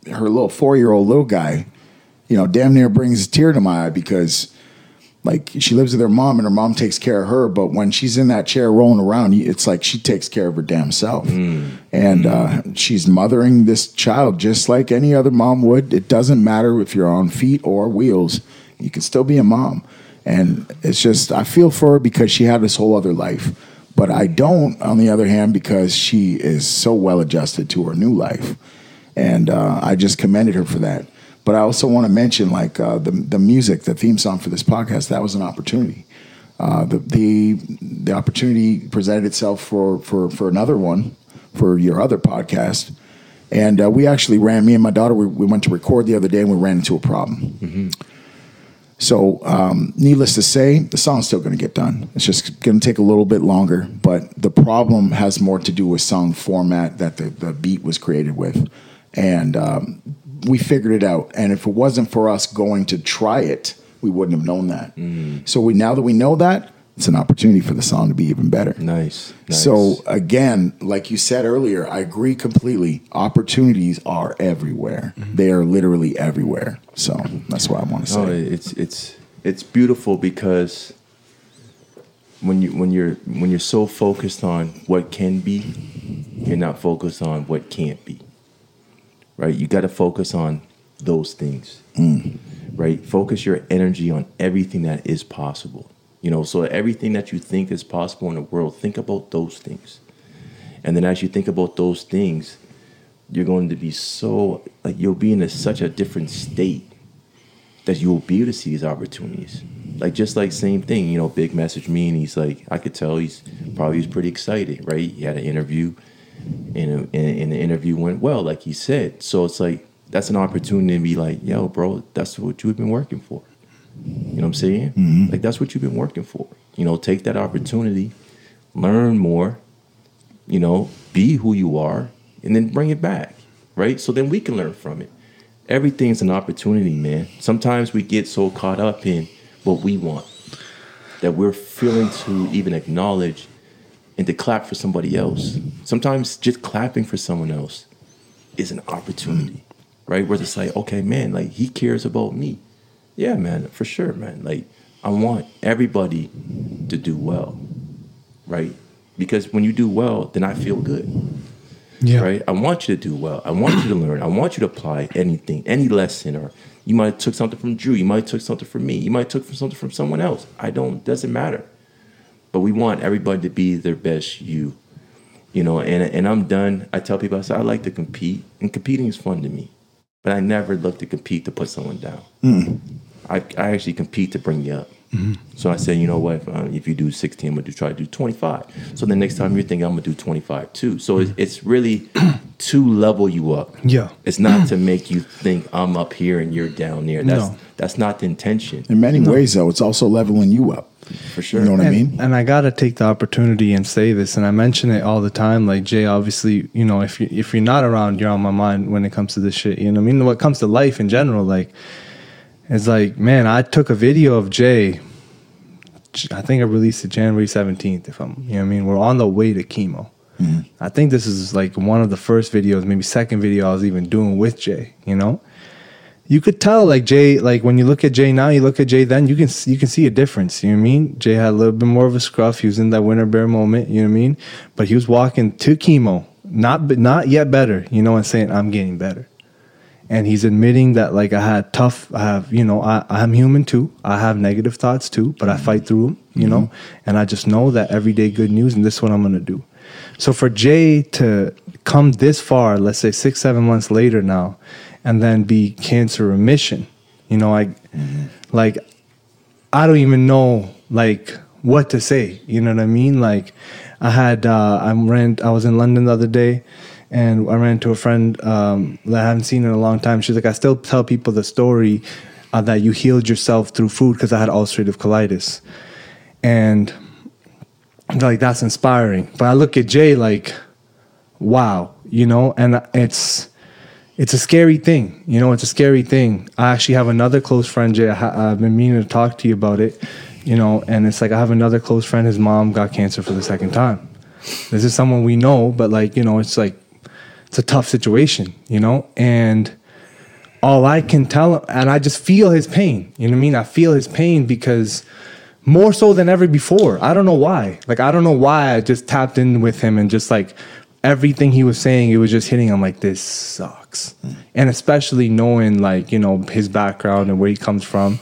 her little four year old little guy, you know, damn near brings a tear to my eye because like she lives with her mom and her mom takes care of her, but when she's in that chair rolling around, it's like she takes care of her damn self. And uh, she's mothering this child just like any other mom would. It doesn't matter if you're on feet or wheels, you can still be a mom. And it's just, I feel for her because she had this whole other life. But I don't, on the other hand, because she is so well adjusted to her new life and uh, I just commended her for that. But I also want to mention, like uh, the the music, the theme song for this podcast, that was an opportunity. Uh, the the the opportunity presented itself for for for another one for your other podcast, and uh, we actually ran. Me and my daughter, we, we went to record the other day, and we ran into a problem. So, um, needless to say, the song's still going to get done. It's just going to take a little bit longer, but the problem has more to do with song format that the, the beat was created with. And um, we figured it out. And if it wasn't for us going to try it, we wouldn't have known that. So we now that we know that, it's an opportunity for the song to be even better. Nice. nice. So again, like you said earlier, I agree completely. Opportunities are everywhere. They are literally everywhere. So that's what I want to say. No, it's it's it's beautiful because when you when you're when you're so focused on what can be, you're not focused on what can't be. Right? You got to focus on those things. Mm. Right? Focus your energy on everything that is possible. You know, so everything that you think is possible in the world, think about those things. And then as you think about those things, you're going to be so like you'll be in a, such a different state that you will be able to see these opportunities. Like just like same thing, you know, big message me and he's like, I could tell he's probably he's pretty excited, right? He had an interview, and, and, and the interview went well, like he said. So it's like that's an opportunity to be like, yo, bro, that's what you've been working for. You know what I'm saying? Mm-hmm. Like that's what you've been working for. You know, take that opportunity, learn more, you know, be who you are, and then bring it back, right? So then we can learn from it. Everything's an opportunity, man. Sometimes we get so caught up in what we want that we're feeling to even acknowledge and to clap for somebody else. Sometimes just clapping for someone else is an opportunity, right? Where it's like, okay, man, like he cares about me. Yeah, man, for sure, man. Like I want everybody to do well, right? Because when you do well, then I feel good, Yeah. right? I want you to do well. I want you to learn. I want you to apply anything, any lesson, or you might have took something from Drew. You might have took something from me. You might have took something from someone else. I don't. Doesn't matter. But we want everybody to be their best you, you know. And and I'm done. I tell people I say I like to compete, and competing is fun to me. But I never look to compete to put someone down. Mm. I, I actually compete to bring you up. Mm-hmm. So I said, you know what? If, uh, if you do 16, I'm gonna do, try to do 25. So the next time you're thinking I'm gonna do 25 too. So it's, mm-hmm. it's really to level you up. Yeah. It's not to make you think I'm up here and you're down there. That's No. that's not the intention In many ways, though, it's also leveling you up. For sure. You know what I mean? And I gotta take the opportunity and say this, and I mention it all the time. Like Jay, obviously, you know, if you if you're not around, you're on my mind when it comes to this shit. You know, what I mean, what comes to life in general, like, it's like, man, I took a video of Jay. I think I released it January 17th. If I'm, you know, what I mean, we're on the way to chemo. Mm-hmm. I think this is like one of the first videos, maybe second video I was even doing with Jay. You know, you could tell like Jay, like when you look at Jay now, you look at Jay then, you can you can see a difference. You know what I mean? Jay had a little bit more of a scruff. He was in that winter bear moment. You know what I mean? But he was walking to chemo, not not yet better. You know, and saying I'm getting better. And he's admitting that like I had tough. I have you know I I'm human too. I have negative thoughts too, but I fight through them. You know, mm-hmm. and I just know that everyday good news, and this is what I'm gonna do. So for Jay to come this far, let's say six, seven months later now, and then be cancer remission, you know, I like I don't even know like what to say. You know what I mean? Like I had uh I ran I was in London the other day and I ran into a friend um, that I haven't seen in a long time. She's like, I still tell people the story uh, that you healed yourself through food because I had ulcerative colitis. And like that's inspiring. But I look at Jay like, wow, you know, and it's it's a scary thing, you know. It's a scary thing. I actually have another close friend, Jay. I ha- I've been meaning to talk to you about it, you know. And it's like I have another close friend. His mom got cancer for the second time. This is someone we know, but like you know, it's like it's a tough situation, you know. And all I can tell him, and I just feel his pain. You know what I mean? I feel his pain because more so than ever before. I don't know why. Like I don't know why I just tapped in with him and just like everything he was saying, it was just hitting. I'm like, this sucks, hmm. and especially knowing like you know his background and where he comes from,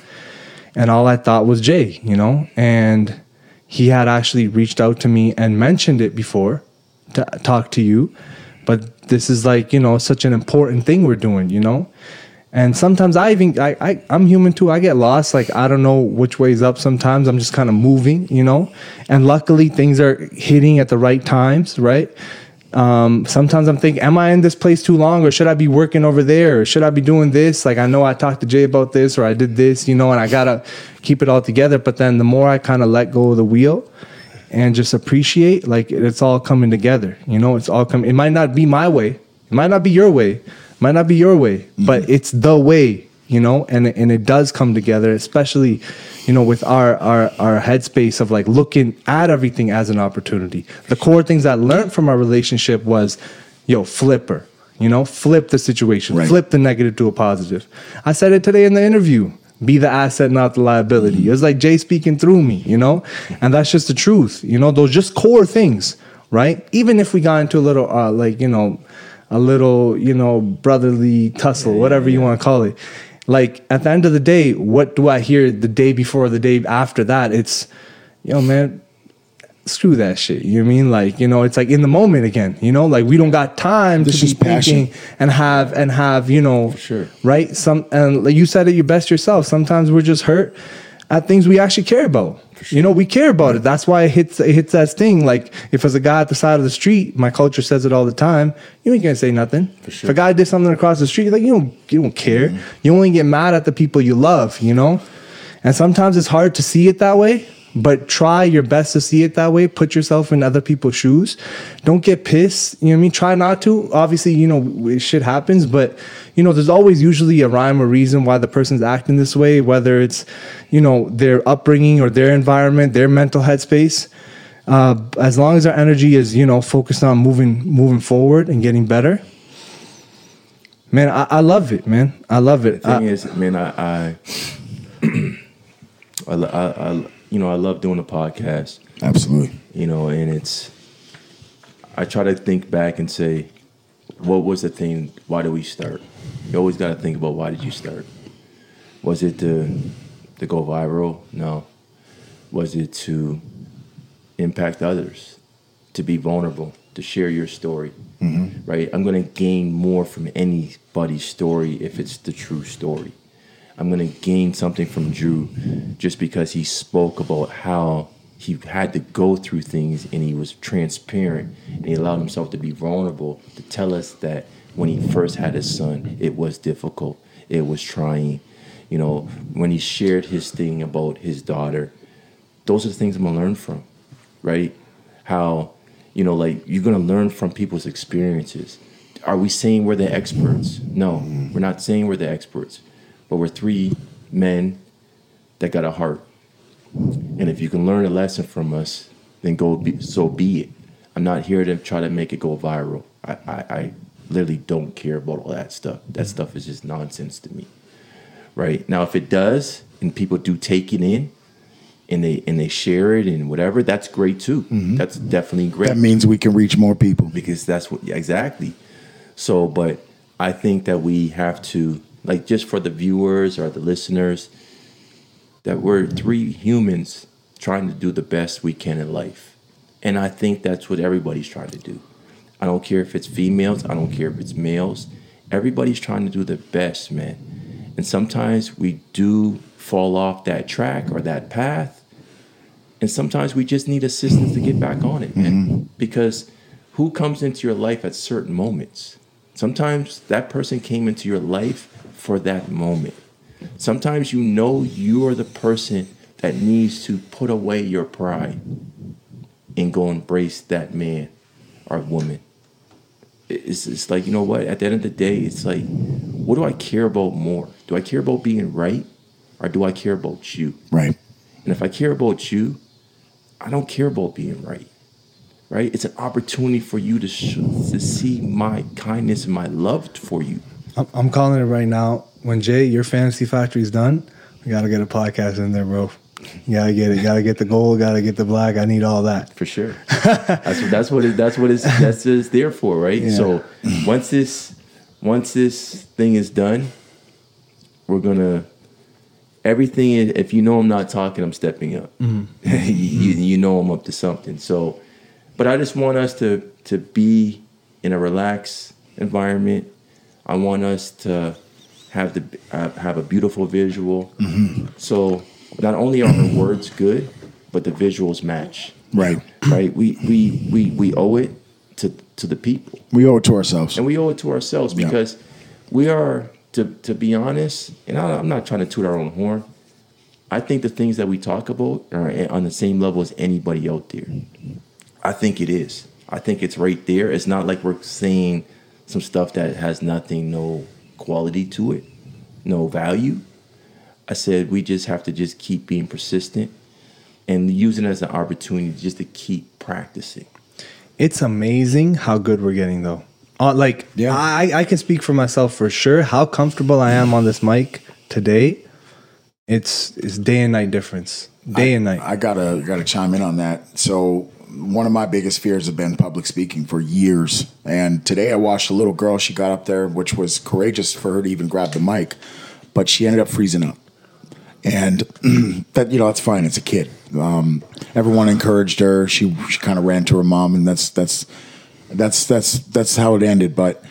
and all I thought was Jay, you know, and he had actually reached out to me and mentioned it before to talk to you, but this is like you know such an important thing we're doing, you know. And sometimes I even I, I I'm human too. I get lost. Like I don't know which way's up. Sometimes I'm just kind of moving, you know. And luckily things are hitting at the right times, right? Um, sometimes I'm thinking, am I in this place too long, or should I be working over there, or should I be doing this? Like I know I talked to Jay about this, or I did this, you know, and I gotta keep it all together. But then the more I kind of let go of the wheel, and just appreciate like it's all coming together you know it's all coming it might not be my way it might not be your way it might not be your way but it's the way you know and and it does come together especially you know with our our our headspace of like looking at everything as an opportunity the core things i learned from our relationship was yo flipper you know flip the situation Right. flip the negative to a positive i said it today in the interview be the asset, not the liability. It's like Jay speaking through me, you know? And that's just the truth, you know? Those just core things, right? Even if we got into a little, uh, like, you know, a little, you know, brotherly tussle, whatever you want to call it. Like, at the end of the day, what do I hear the day before, the day after that? It's, yo, man, screw that shit. You know what I mean? Like, you know, it's like in the moment again, you know, like we don't got time This to be passion. thinking and have and have, you know, sure. right? Some and like you said it your best yourself. Sometimes we're just hurt at things we actually care about. You know, we care about it. That's why it hits it hits that sting. Like if it's a guy at the side of the street, my culture says it all the time. You ain't gonna say nothing. sure. If a guy did something across the street, like you don't you don't care. Mm-hmm. You only get mad at the people you love. You know, and sometimes it's hard to see it that way. But try your best to see it that way. Put yourself in other people's shoes. Don't get pissed. You know what I mean? Try not to. Obviously, you know, shit happens, but you know, there's always usually a rhyme or reason why the person's acting this way, whether it's, you know, their upbringing or their environment, their mental headspace. Uh, as long as our energy is, you know, focused on moving, moving forward and getting better, man, I, I love it, man. I love it. The thing I- is, man, I, I, I, I, you know, I love doing a podcast. Absolutely. You know, and it's. I try to think back and say, what was the thing? Why did we start? You always got to think about why did you start? Was it to to go viral? No. Was it to impact others? To be vulnerable? To share your story? Mm-hmm. Right? I'm going to gain more from anybody's story if it's the true story. I'm going to gain something from Drew just because he spoke about how he had to go through things and he was transparent and he allowed himself to be vulnerable to tell us that when he first had his son, it was difficult, it was trying. You know, when he shared his thing about his daughter, those are the things I'm gonna learn from, right? How, you know, like you're gonna learn from people's experiences. Are we saying we're the experts? No, we're not saying we're the experts, but we're three men that got a heart. And if you can learn a lesson from us, then go be, so be it. I'm not here to try to make it go viral. I, I, I literally don't care about all that stuff. That stuff is just nonsense to me. Right now, if it does, and people do take it in, and they and they share it and whatever, that's great too. Mm-hmm. That's definitely great That means we can reach more people. because that's what yeah, exactly. So, but I think that we have to like just for the viewers or the listeners that we're three humans trying to do the best we can in life. And I think that's what everybody's trying to do. I don't care if it's females, I don't care if it's males. Everybody's trying to do the best, man. And sometimes we do fall off that track or that path. And sometimes we just need assistance to get back on it, man. Mm-hmm. Because who comes into your life at certain moments? Sometimes that person came into your life for that moment. Sometimes you know you are the person that needs to put away your pride and go embrace that man or woman. It's, it's like, you know what? At the end of the day, it's like, what do I care about more? Do I care about being right or do I care about you? Right. And if I care about you, I don't care about being right. Right? It's an opportunity for you to sh- to see my kindness and my love for you. I'm, I'm calling it right now. When Jay, your fantasy factory's done, we gotta get a podcast in there, bro. You gotta get it. Gotta get the gold. Gotta get the black. I need all that. For sure. that's what that's what it, that's what it's that's what it's there for, right? Yeah. So once this once this thing is done, we're gonna everything. is- If you know I'm not talking, I'm stepping up. Mm-hmm. you, mm-hmm. you know I'm up to something. So, but I just want us to to be in a relaxed environment. I want us to have the have, have a beautiful visual. Mm-hmm. So not only are the words good, but the visuals match Right. right? We we we we owe it to to the people, We owe it to ourselves. and we owe it to ourselves Yeah. because we are to to be honest. And I, I'm not trying to toot our own horn. I think the things that we talk about are on the same level as anybody out there. I think it is. I think it's right there. It's not like we're saying some stuff that has nothing, no quality to it, no value. I said we just have to just keep being persistent and using it as an opportunity just to keep practicing. It's amazing how good we're getting, though. Uh, like, Yeah. I, I can speak for myself for sure. How comfortable I am on this mic today, it's it's day and night difference. Day and night. I gotta gotta chime in on that. So one of my biggest fears have been public speaking for years. And today I watched a little girl. She got up there, which was courageous for her to even grab the mic, but she ended up freezing up. And that you know that's fine. It's a kid. Um, everyone encouraged her. She she kind of ran to her mom, and that's that's that's that's that's how it ended. But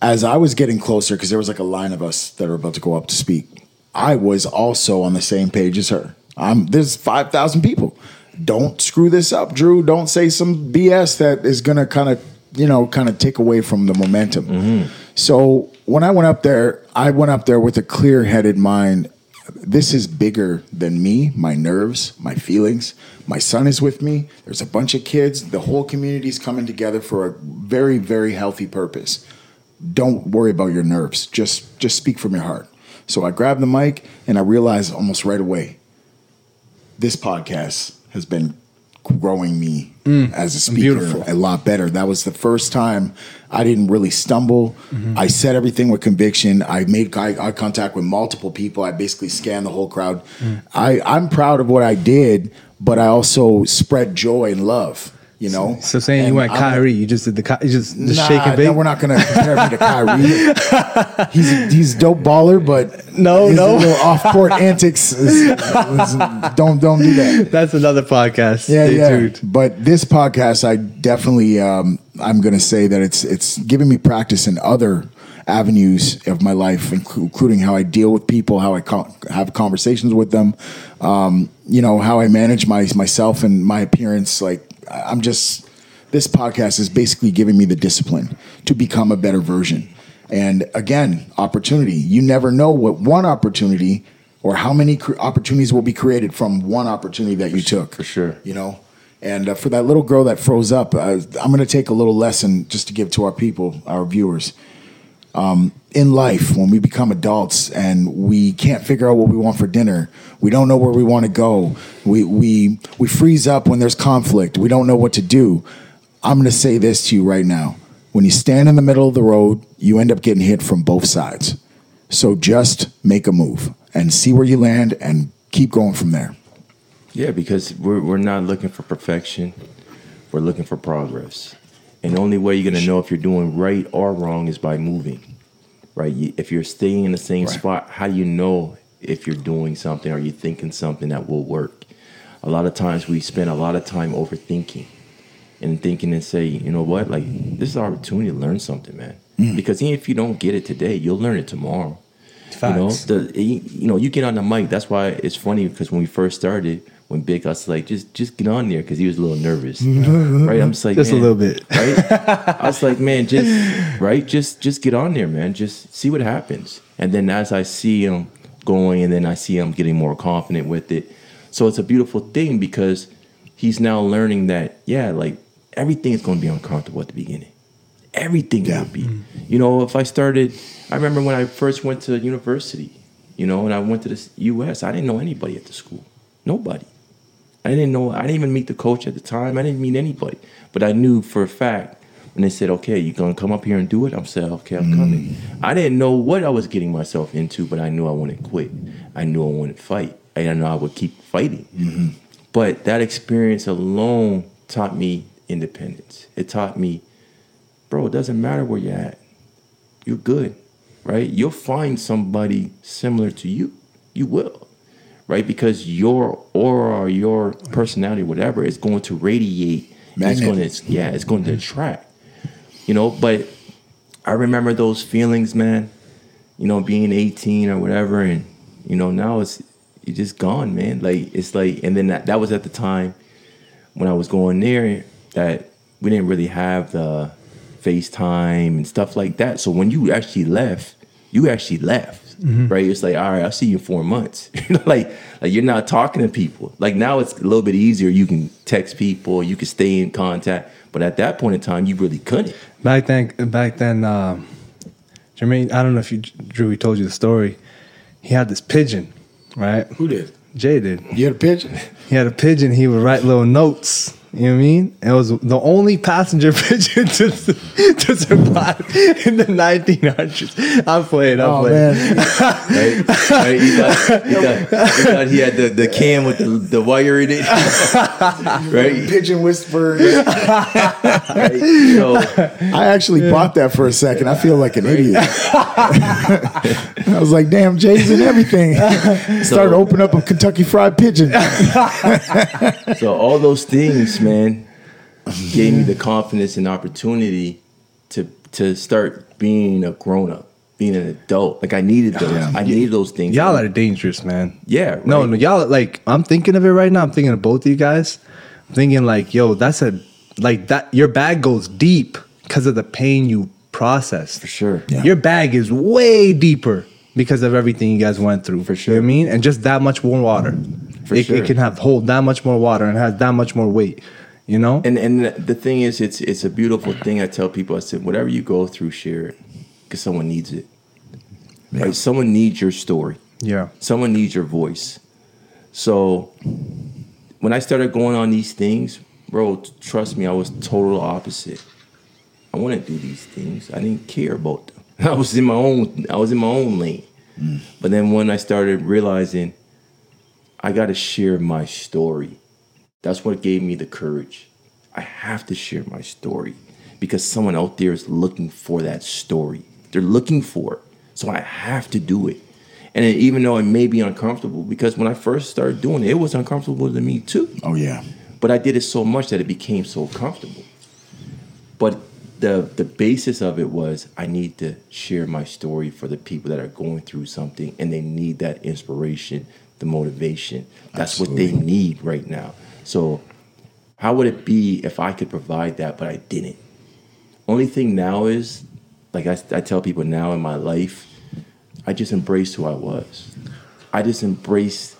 as I was getting closer, because there was like a line of us that were about to go up to speak, I was also on the same page as her. I'm there's five thousand people. Don't screw this up, Drew. Don't say some BS that is gonna kind of you know kind of take away from the momentum. Mm-hmm. So when I went up there, I went up there with a clear headed mind this is bigger than me, my nerves, my feelings. My son is with me. There's a bunch of kids. The whole community is coming together for a very, very healthy purpose. Don't worry about your nerves. Just just speak from your heart. So I grabbed the mic and I realized almost right away, this podcast has been growing me mm. as a speaker beautiful. a lot better. That was the first time I didn't really stumble. Mm-hmm. I said everything with conviction. I made eye, eye contact with multiple people. I basically scanned the whole crowd. Mm. I, I'm proud of what I did, but I also spread joy and love. You know, So saying you And went I'm- Kyrie, you just did the you just the Nah, shake and bake. no, we're not going to compare me to Kyrie. he's he's dope baller, but No, no. off court antics. Is, is- don't don't do that. That's another podcast. Yeah, Stay yeah. tuned. But this podcast, I definitely, um, I'm going to say that it's it's giving me practice in other avenues of my life, including how I deal with people, how I co- have conversations with them, um, you know, how I manage my myself and my appearance. Like I'm just, this podcast is basically giving me the discipline to become a better version. And again, opportunity. You never know what one opportunity or how many cr- opportunities will be created from one opportunity that you took. for sure. You know, and uh, for that little girl that froze up, uh, I'm going to take a little lesson just to give to our people, our viewers. Um, in life, when we become adults and we can't figure out what we want for dinner, we don't know where we want to go. We we we freeze up when there's conflict. We don't know what to do. I'm going to say this to you right now. When you stand in the middle of the road, you end up getting hit from both sides. So just make a move and see where you land and keep going from there. Yeah, because we're we're not looking for perfection. We're looking for progress. And the only way you're gonna know if you're doing right or wrong is by moving. Right? If you're staying in the same Right. spot, how do you know if you're doing something or you're thinking something that will work? A lot of times we spend a lot of time overthinking and thinking and say, you know what, like this is an opportunity to learn something, man. Mm. Because even if you don't get it today, you'll learn it tomorrow. You know, Facts. the you know, you get on the mic. That's why it's funny because when we first started, when Big was like, just just get on there because he was a little nervous, right? I'm just like, Just a little bit. right? I was like, man, just right, just just get on there, man. Just see what happens. And then as I see him going, and then I see him getting more confident with it. So it's a beautiful thing because he's now learning that, yeah, like everything is going to be uncomfortable at the beginning. Everything Yeah. will be. Mm-hmm. You know, if I started, I remember when I first went to university, you know, and I went to the U.S., I didn't know anybody at the school. Nobody. I didn't know. I didn't even meet the coach at the time. I didn't meet anybody. But I knew for a fact when they said, "Okay, you gonna come up here and do it," I'm saying, "Okay, I'm coming." Mm. I didn't know what I was getting myself into, but I knew I wouldn't quit. I knew I wouldn't fight. I know I would keep fighting. Mm-hmm. But that experience alone taught me independence. It taught me, bro, it doesn't matter where you're at. You're good, right? You'll find somebody similar to you. You will, right? Because your aura or your personality, whatever, is going to radiate. It's going to, yeah, it's going to mm-hmm. attract. You know, but I remember those feelings, man. You know, being 18 or whatever, and you know, now it's you're just gone, man. Like it's like, and then that, that was at the time when I was going there that we didn't really have the FaceTime and stuff like that. So when you actually left, you actually left. Right? It's like, all right, I'll see you in four months. You know, like like you're not talking to people. Like now it's a little bit easier. You can text people, you can stay in contact. But at that point in time, you really couldn't. Back then, back then, um, Jermaine. I don't know if you, Drew, he told you the story. He had this pigeon, right? Who did? Jay did. You had a pigeon? He had a pigeon. He would write little notes. You know what I mean? It was the only passenger pigeon to, to survive in the 1900s. I'm playing. I'm Oh playing. man, Right? right? He, thought, he, thought, he thought he had the, the can with the, the wire in it. right? pigeon whisperer. right? So I actually bought that for a second. I feel like an idiot. I was like, "Damn, Jay's and everything." Started to open up a Kentucky Fried Pigeon. So all those things, man, gave me the confidence and opportunity to to start being a grown up, being an adult. Like I needed those. Yeah. I needed those things. Y'all are dangerous, man. yeah. Right? No, no, y'all like I'm thinking of it right now. I'm thinking of both of you guys. I'm thinking like, yo, that's a like that. Your bag goes deep because of the pain you processed. for sure. Yeah. Your bag is way deeper because of everything you guys went through. For sure. You know what I mean? And just that much warm water. It, sure. it can have hold that much more water and has that much more weight. You know? And and the thing is, it's it's a beautiful thing. I tell people, I said, whatever you go through, share it, because someone needs it. Right? Someone needs your story. yeah. Someone needs your voice. So when I started going on these things, bro, trust me, I was total opposite. I wouldn't do these things. I didn't care about them. I was in my own. I was in my own lane. Mm. But then when I started realizing, I got to share my story. That's what gave me the courage. I have to share my story because someone out there is looking for that story. They're looking for it. So I have to do it. And even though it may be uncomfortable, because when I first started doing it, it was uncomfortable to me too. Oh yeah. But I did it so much that it became so comfortable. But the the basis of it was I need to share my story for the people that are going through something and they need that inspiration, the motivation. That's what they need right now. So how would it be if I could provide that but I didn't? Only thing now is like I, I tell people now in my life, I just embraced who I was. I just embraced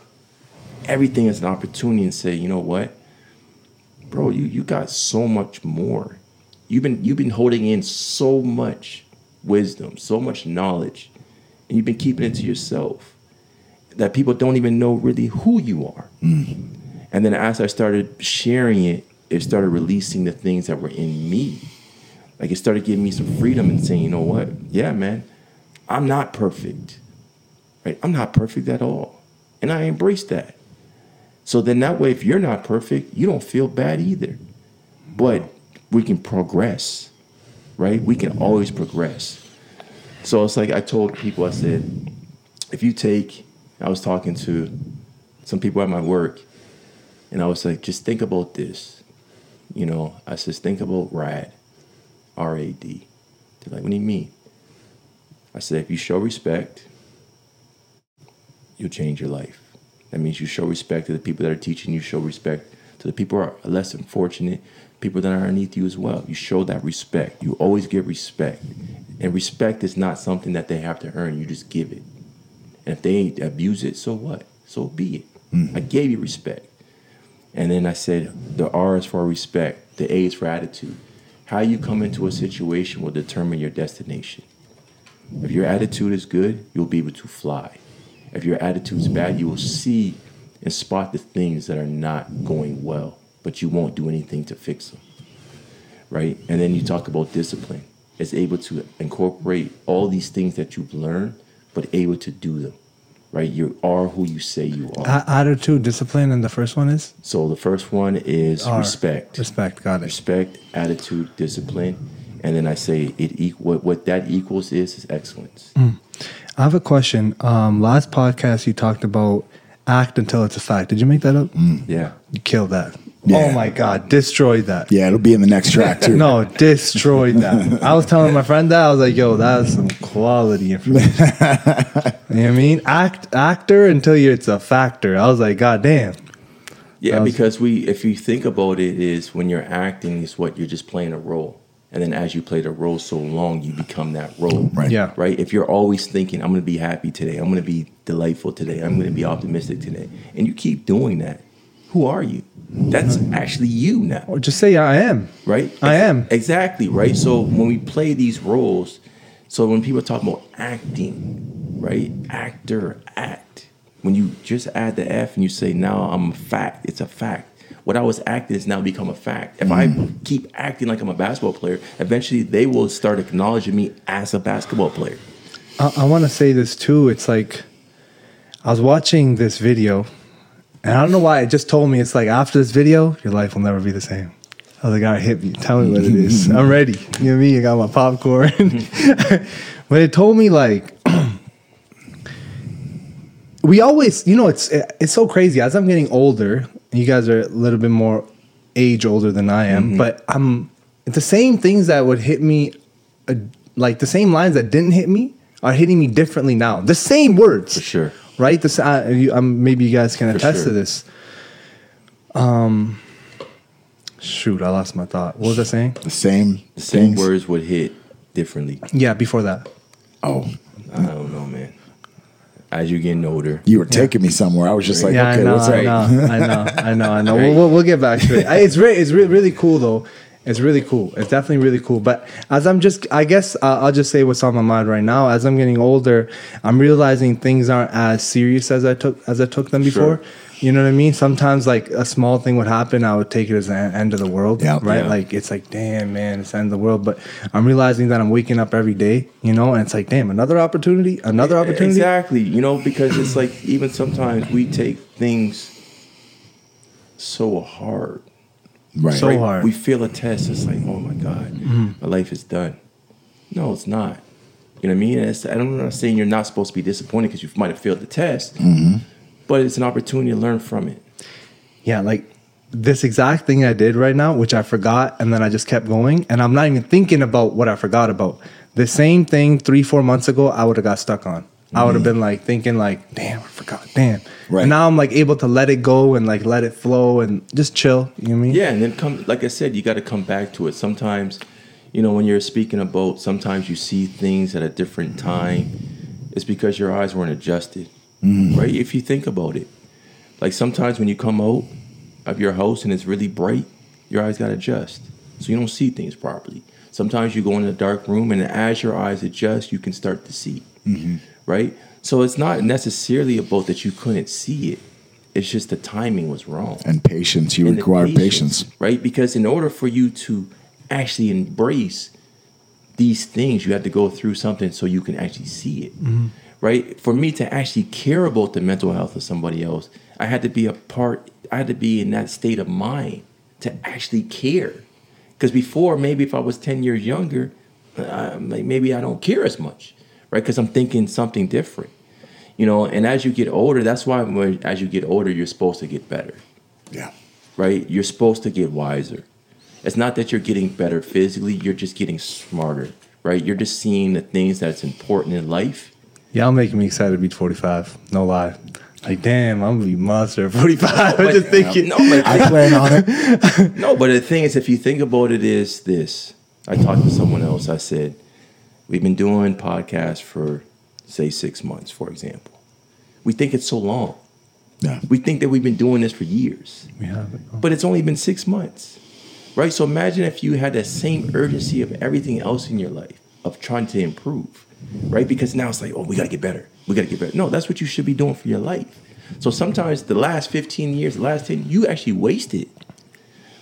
everything as an opportunity and say, you know what? Bro, you you got so much more. You've been you've been holding in so much wisdom, so much knowledge, and you've been keeping it to yourself that people don't even know really who you are. Mm. And then as I started sharing it, it started releasing the things that were in me. Like it started giving me some freedom and saying, you know what? Yeah, man, I'm not perfect. Right? I'm not perfect at all. And I embrace that. So then that way, if you're not perfect, you don't feel bad either. But we can progress, right? We can always progress. So it's like I told people, I said, if you take, I was talking to some people at my work, and I was like, just think about this. You know, I says, think about RAD, R A D. They're like, what do you mean? I said, if you show respect, you'll change your life. That means you show respect to the people that are teaching you, show respect to the people who are less unfortunate, people that are underneath you as well. You show that respect. You always give respect. And respect is not something that they have to earn, you just give it. And if they abuse it, so what? So be it. Mm-hmm. I gave you respect. And then I said, the R is for respect, the A is for attitude. How you come into a situation will determine your destination. If your attitude is good, you'll be able to fly. If your attitude is bad, you will see and spot the things that are not going well, but you won't do anything to fix them. Right? And then you talk about discipline. It's able to incorporate all these things that you've learned, but able to do them. Right? You are who you say you are. Attitude, discipline, and the first one is So the first one is R. respect. Respect. Got it. Respect, attitude, discipline. And then I say it equal what, what that equals is is excellence. I have a question. Um, last podcast you talked about act until it's a fact. Did you make that up? Yeah. You killed that. Oh yeah. Oh my god, destroyed that. Yeah, it'll be in the next track too. No, destroyed that. I was telling my friend that I was like, "Yo, that's some quality information." you know what I mean? Act actor until you it's a factor. I was like, "God damn." Yeah, was- because we, if you think about it, is when you're acting is what you're just playing a role, and then as you play the role so long, you become that role. Right. Yeah. Right. If you're always thinking, "I'm going to be happy today. I'm going to be delightful today. I'm going to be optimistic today," and you keep doing that, who are you? That's actually you now Or just say I am. right? I am. Exactly, right? So when we play these roles, so when people talk about acting, right? Actor, act. When you just add the F and you say, now I'm a fact, it's a fact. What I was acting has now become a fact. If I mm. keep acting like I'm a basketball player, eventually they will start acknowledging me as a basketball player. I, I want to say this too. It's like I was watching this video, and I don't know why it just told me it's like after this video, your life will never be the same. I was like, all right, hit me. Tell me what it is. I'm ready. You know what I mean? I got my popcorn. but it told me like we always, you know, it's it's so crazy. As I'm getting older, you guys are a little bit more age older than I am, but I'm the same things that would hit me, uh, like the same lines that didn't hit me are hitting me differently now. The same words, For sure. Right? This, uh, you, um, maybe you guys can For attest to this. Um, shoot, I lost my thought. What was I saying? The same, The same things. words would hit differently. Yeah, before that. Oh, I don't know, man. as you're getting older. You were taking me somewhere. I was just like, yeah, okay, I know, what's I up? know, I know, I know, I know. Right. We'll, we'll, we'll get back to it. It's really, it's really, really cool though. It's really cool. It's definitely really cool. But as I'm just, I guess I'll just say what's on my mind right now. As I'm getting older, I'm realizing things aren't as serious as I took as I took them before. Sure. You know what I mean? Sometimes like a small thing would happen, I would take it as the end of the world. Yeah. Right? Yeah. Like it's like, damn man, it's the end of the world. But I'm realizing that I'm waking up every day. You know, and it's like, damn, another opportunity, another opportunity. Exactly. You know, because it's like even sometimes we take things so hard. Right. So right? hard. We feel a test. It's like, oh my God, mm-hmm. my life is done. No, it's not. You know what I mean? It's, I'm not saying you're not supposed to be disappointed because you might have failed the test, mm-hmm. but it's an opportunity to learn from it. Yeah, like this exact thing I did right now, which I forgot, and then I just kept going, and I'm not even thinking about what I forgot about. The same thing three, four months ago, I would have got stuck on. I would have mm-hmm. been like thinking like, damn, I forgot, damn. Right. And now I'm like able to let it go and like let it flow and just chill. You know what I mean? Yeah, and then come, like I said, you got to come back to it. Sometimes, you know, when you're speaking about, sometimes you see things at a different time. It's because your eyes weren't adjusted, mm-hmm. right? If you think about it, like sometimes when you come out of your house and it's really bright, your eyes got to adjust, so you don't see things properly. Sometimes you go in a dark room, and as your eyes adjust, you can start to see, mm-hmm. Right? So it's not necessarily about that you couldn't see it. It's just the timing was wrong And patience. You and require patience. right? Because in order for you to actually embrace these things, you have to go through something so you can actually see it, right? For me to actually care about the mental health of somebody else, I had to be a part. I had to be in that state of mind to actually care. Because before, maybe if I was ten years younger, uh, like, maybe I don't care as much, right? Because I'm thinking something different, you know. And as you get older, that's why when, as you get older, you're supposed to get better Yeah. right? You're supposed to get wiser. It's not that you're getting better physically, you're just getting smarter, right? You're just seeing the things that's important in life. Y'all making me excited to be 45. No lie. Like, damn, I'm gonna be monster at 45. I'm just thinking. No, but, I plan on it. no, but the thing is, if you think about it, is this. I talked to someone else. I said, we've been doing podcasts for, say, six months, for example. We think it's so long. Yeah. We think that we've been doing this for years. We have it. but it's only been six months, right? So imagine if you had that same urgency of everything else in your life of trying to improve, right? Because now it's like, oh, we got to get better. We got to get better. No, that's what you should be doing for your life. So sometimes the last 15 years, the last 10, you actually wasted,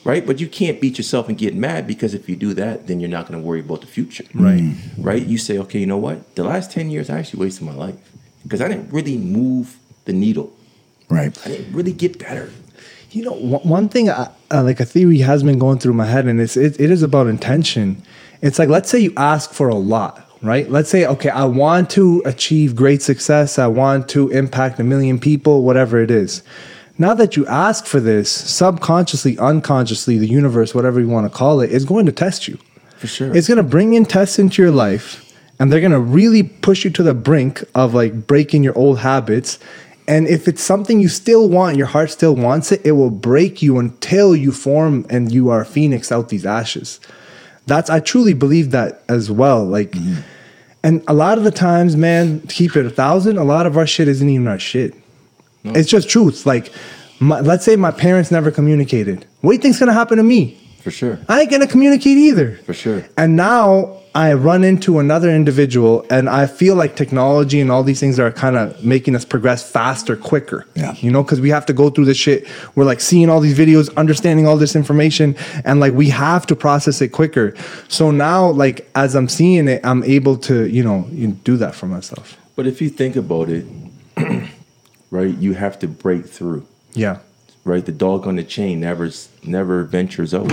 right? But you can't beat yourself and get mad because if you do that, then you're not going to worry about the future, Right. right? You say, okay, you know what? The last 10 years, I actually wasted my life because I didn't really move the needle. Right. I didn't really get better. You know, one one thing, uh, uh, like a theory has been going through my head, and it's it, it is about intention. It's like let's say you ask for a lot, right? Let's say, okay, I want to achieve great success. I want to impact a million people, whatever it is. Now that you ask for this, subconsciously, unconsciously, the universe, whatever you want to call it, is going to test you. For sure. It's going to bring in tests into your life, and they're going to really push you to the brink of like breaking your old habits. And if it's something you still want, your heart still wants it, it will break you until you form and you are phoenix out these ashes. That's I truly believe that as well. Like, mm-hmm. and a lot of the times, man, keep it a thousand. A lot of our shit isn't even our shit. It's just truth. Like, my, let's say my parents never communicated. What do you think's gonna happen to me? For sure. I ain't gonna communicate either. For sure. And now I run into another individual, and I feel like technology and all these things are kind of making us progress faster, quicker. Yeah. You know, because we have to go through this shit. We're like seeing all these videos, understanding all this information, and like we have to process it quicker. So now, like as I'm seeing it, I'm able to, you know, do that for myself. But if you think about it, right, you have to break through. Yeah. Right, the dog on the chain never never ventures out.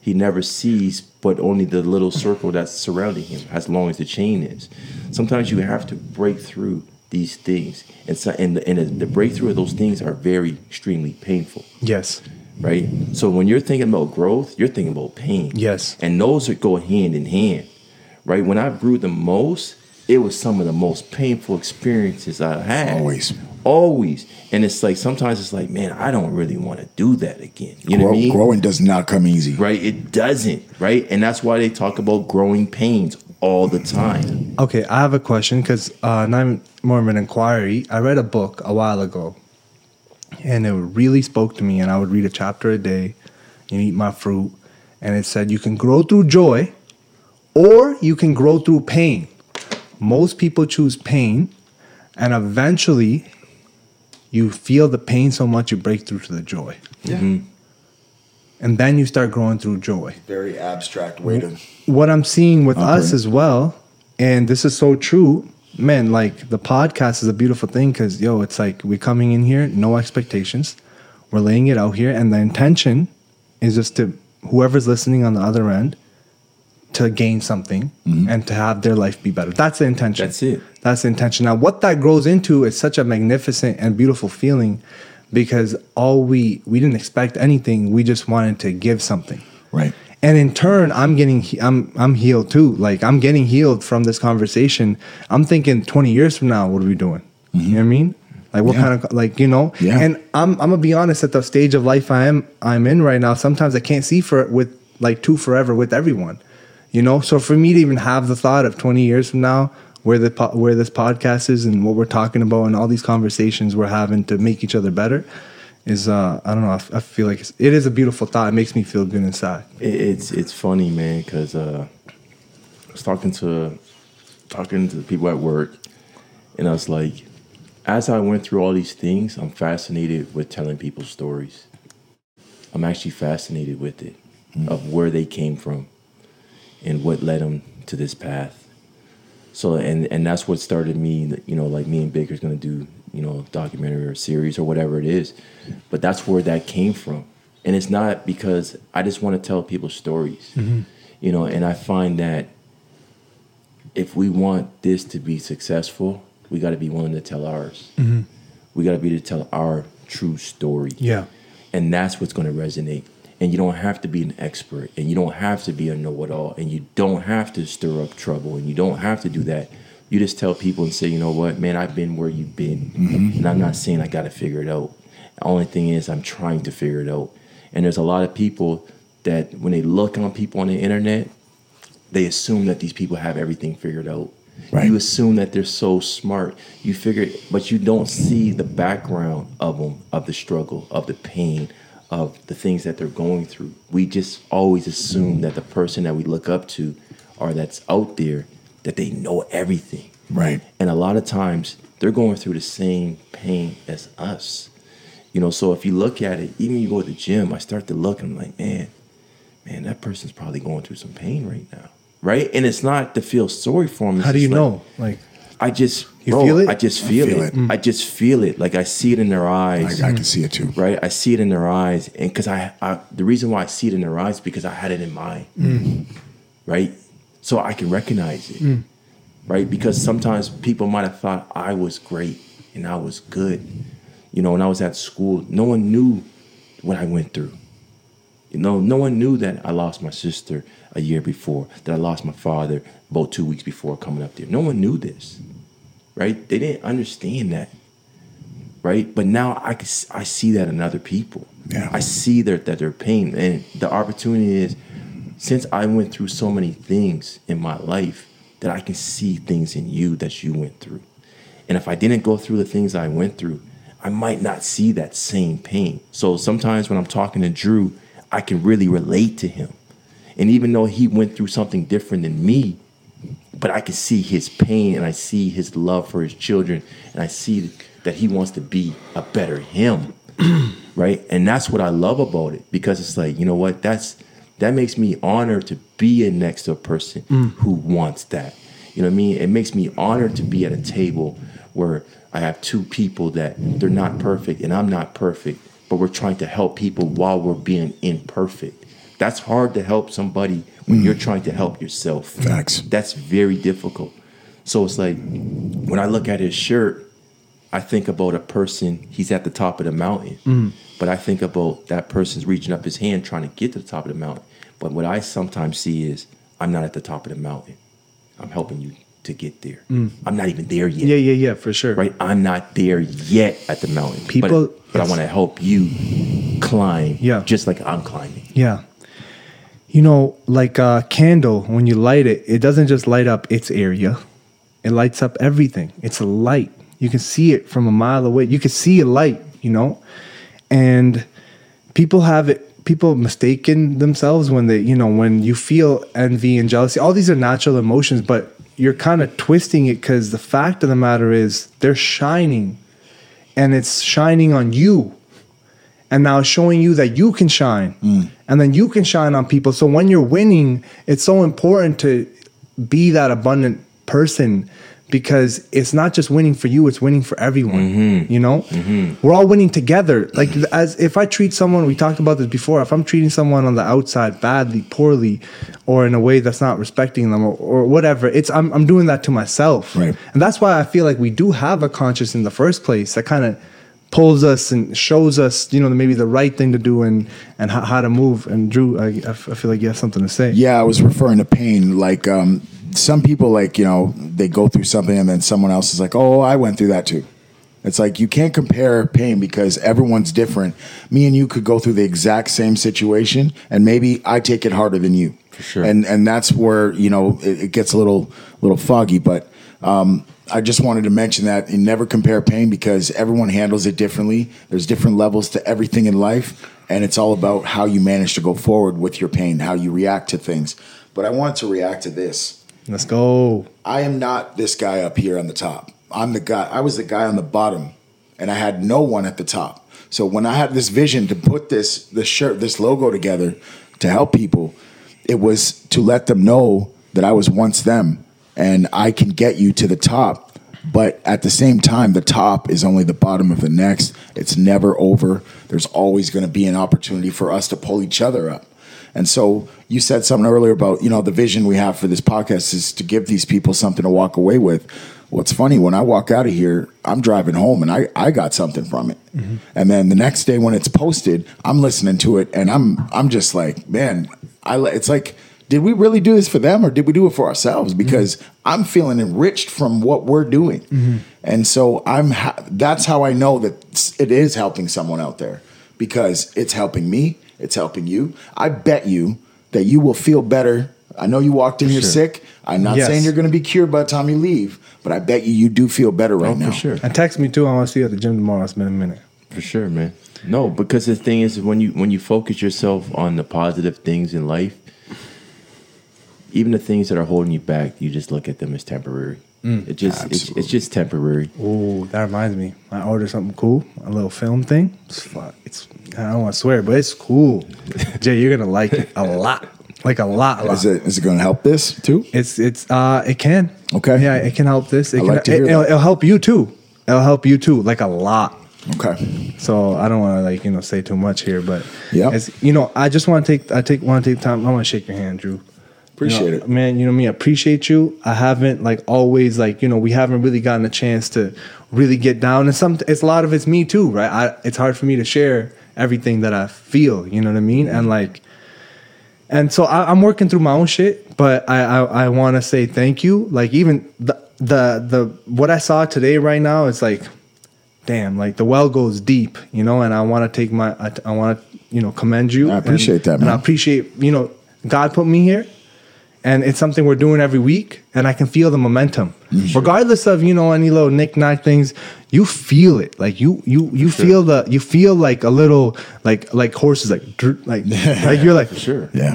He never sees, but only the little circle that's surrounding him, as long as the chain is. Sometimes you have to break through these things, and so and the, and the breakthrough of those things are very extremely painful. Yes. right? So when you're thinking about growth, you're thinking about pain. Yes. And those are go hand in hand, right? When I grew the most, it was some of the most painful experiences I had. Always. Always. And it's like sometimes it's like, man, I don't really want to do that again. You know Grow, what I mean? Growing does not come easy. Right? It doesn't, right? And that's why they talk about growing pains all the time. Okay, I have a question because uh, not even more of an inquiry. I read a book a while ago, and it really spoke to me. And I would read a chapter a day, and eat my fruit, and it said you can grow through joy, or you can grow through pain. Most people choose pain, and eventually, you feel the pain so much you break through to the joy, Yeah. Mm-hmm. and then you start growing through joy. Very abstract way to. what I'm seeing with us as well, and this is so true, man. Like the podcast is a beautiful thing because yo, it's like we're coming in here, no expectations, we're laying it out here, and the intention is just to whoever's listening on the other end to gain something mm-hmm. and to have their life be better. That's the intention. That's it. That's the intention. Now, what that grows into is such a magnificent and beautiful feeling because all we we didn't expect anything. We just wanted to give something Right. and in turn i'm getting i'm i'm healed too like i'm getting healed from this conversation i'm thinking 20 years from now what are we doing you know mm-hmm. what i mean like what Yeah. kind of like you know Yeah. and i'm i'm gonna be honest at the stage of life i am i'm in right now sometimes i can't see for with like two forever with everyone you know? So for me to even have the thought of 20 years from now where the where this podcast is and what we're talking about and all these conversations we're having to make each other better is uh i don't know i, f- I feel like it's, it is a beautiful thought. It makes me feel good inside. It's it's funny, man, because uh, I was talking to talking to the people at work, and I was like, as I went through all these things, I'm fascinated with telling people stories. I'm actually fascinated with it, of where they came from, and what led them to this path. So, and and that's what started me. You know, like me and Baker's gonna do, you know, documentary or series or whatever it is, but that's where that came from. And it's not because I just want to tell people stories, mm-hmm. you know. And I find that if we want this to be successful, we got to be willing to tell ours. Mm-hmm. We got to be to tell our true story yeah and that's what's going to resonate and you don't have to be an expert and you don't have to be a know-it-all and you don't have to stir up trouble and you don't have to do that you just tell people and say you know what man i've been where you've been mm-hmm. and i'm not saying i got to figure it out the only thing is i'm trying to figure it out and there's a lot of people that when they look on people on the internet they assume that these people have everything figured out. Right. You assume that they're so smart. You figure, but you don't see the background of them, of the struggle, of the pain, of the things that they're going through. We just always assume that the person that we look up to, or that's out there, that they know everything. Right. And a lot of times they're going through the same pain as us. You know, so if you look at it, even you go to the gym, I start to look and I'm like, man, man, that person's probably going through some pain right now. Right? And it's not to feel sorry for them. it's How do you like, know? Like, I just You bro, feel it? I just feel, feel it. it. I just feel it. Like I see it in their eyes. I, I can see it too. right? I see it in their eyes, and because I, I, the reason why I see it in their eyes is because I had it in mine, mm. right? So I can recognize it, mm. right? Because sometimes people might have thought I was great and I was good, you know. When I was at school, no one knew what I went through. You know, no one knew that I lost my sister a year before, that I lost my father about two weeks before coming up there. No one knew this, right? They didn't understand that right? But now I can, I see that in other people. Yeah. I see their, that their pain, and the opportunity is, since I went through so many things in my life, that I can see things in you that you went through. And if I didn't go through the things I went through, I might not see that same pain. So sometimes when I'm talking to Drew, I can really relate to him. And even though he went through something different than me, but I can see his pain and I see his love for his children and I see that he wants to be a better him. right? And that's what I love about it because it's like, you know what? That's that makes me honored to be next to a person mm. who wants that. You know what I mean? It makes me honored to be at a table where I have two people that they're not perfect and I'm not perfect, but we're trying to help people while we're being imperfect. That's hard to help somebody when you're mm. trying to help yourself. Facts. That's very difficult. So it's like when I look at his shirt, I think about a person, he's at the top of the mountain. Mm. But I think about that person's reaching up his hand trying to get to the top of the mountain. But what I sometimes see is I'm not at the top of the mountain. I'm helping you to get there. Mm. I'm not even there yet. yeah, yeah, yeah, for sure. Right? I'm not there yet at the mountain. People- but, but I want to help you climb Yeah. just like I'm climbing. Yeah. You know, like a candle, when you light it, it doesn't just light up its area. It lights up everything. It's a light. You can see it from a mile away. You can see a light, you know? And people have it people mistaken themselves when they, you know, when you feel envy and jealousy. All these are natural emotions, but you're kind of twisting it cuz the fact of the matter is they're shining and it's shining on you and now showing you that you can shine. Mm. And then you can shine on people. So when you're winning it's so important to be that abundant person because it's not just winning for you it's winning for everyone mm-hmm. you know? Mm-hmm. We're all winning together. Like as if i treat someone we talked about this before if i'm treating someone on the outside badly poorly or in a way that's not respecting them or, or whatever it's I'm, I'm doing that to myself. Right. and that's why I feel like we do have a conscience in the first place that kind of pulls us and shows us, you know, maybe the right thing to do and and how, how to move. And Drew, I feel like you have something to say. Yeah, I was referring to pain. Like um, some people, like you know, they go through something, and then someone else is like, "Oh, I went through that too." It's like you can't compare pain because everyone's different. Me and you could go through the exact same situation, and maybe I take it harder than you. For sure. And and that's where you know it, it gets a little little foggy. But um, I just wanted to mention that and never compare pain because everyone handles it differently. There's different levels to everything in life, and it's all about how you manage to go forward with your pain, how you react to things. But I wanted to react to this. Let's go. I am not this guy up here on the top. I'm the guy. I was the guy on the bottom, and I had no one at the top. So when I had this vision to put this this shirt, this logo together to help people, it was to let them know that I was once them, and I can get you to the top. But at the same time, the top is only the bottom of the next. It's never over. There's always going to be an opportunity for us to pull each other up. And so you said something earlier about, you know, the vision we have for this podcast is to give these people something to walk away with. What's funny, when I walk out of here, I'm driving home and I, I got something from it. Mm-hmm. And then the next day when it's posted, I'm listening to it and I'm I'm just like, man, I it's like, did we really do this for them or did we do it for ourselves? Mm-hmm. Because I'm feeling enriched from what we're doing. Mm-hmm. And so I'm ha- that's how I know that it is helping someone out there because it's helping me, it's helping you. I bet you that you will feel better. I know you walked in here sure. sick. I'm not Yes. saying you're going to be cured by the time you leave, but I bet you you do feel better oh, right Oh, now. for sure. And text me too. I want to see you at the gym tomorrow. It's been a minute. For sure, man. No, because the thing is, when you when you focus yourself on the positive things in life, even the things that are holding you back, you just look at them as temporary. It just it's, it's just temporary. Oh, that reminds me. I ordered something cool, a little film thing. It's fun. It's I don't want to swear, but it's cool. Jay, you're gonna like it a lot, like a lot. A lot. Is it is it going to help this too? It's it's uh it can. Okay. Yeah, it can help this. It I can, like to hear it, will that. it'll help you too. It'll help you too, like a lot. Okay. So I don't want to like you know say too much here, but Yeah. it's you know I just want to take I take want to take time. I want to shake your hand, Drew. Appreciate You know, it. man. You know me. I appreciate you. I haven't like always like you know we haven't really gotten a chance to really get down. And some it's a lot of it's me too, right? I, it's hard for me to share everything that I feel. You know what I mean? And like, and so I, I'm working through my own shit. But I I, I want to say thank you. Like even the the the what I saw today right now is like damn, like the well goes deep, you know, and I want to take my, I, I want to, you know, commend you. I appreciate and, that, man. And I appreciate, you know, God put me here and it's something we're doing every week and I can feel the momentum. Mm-hmm. Regardless of, you know, any little knick-knack things, you feel it. Like you, you, you feel the, you feel like a little, like, like horses, like, dr- like, like you're like, for Sure. Yeah.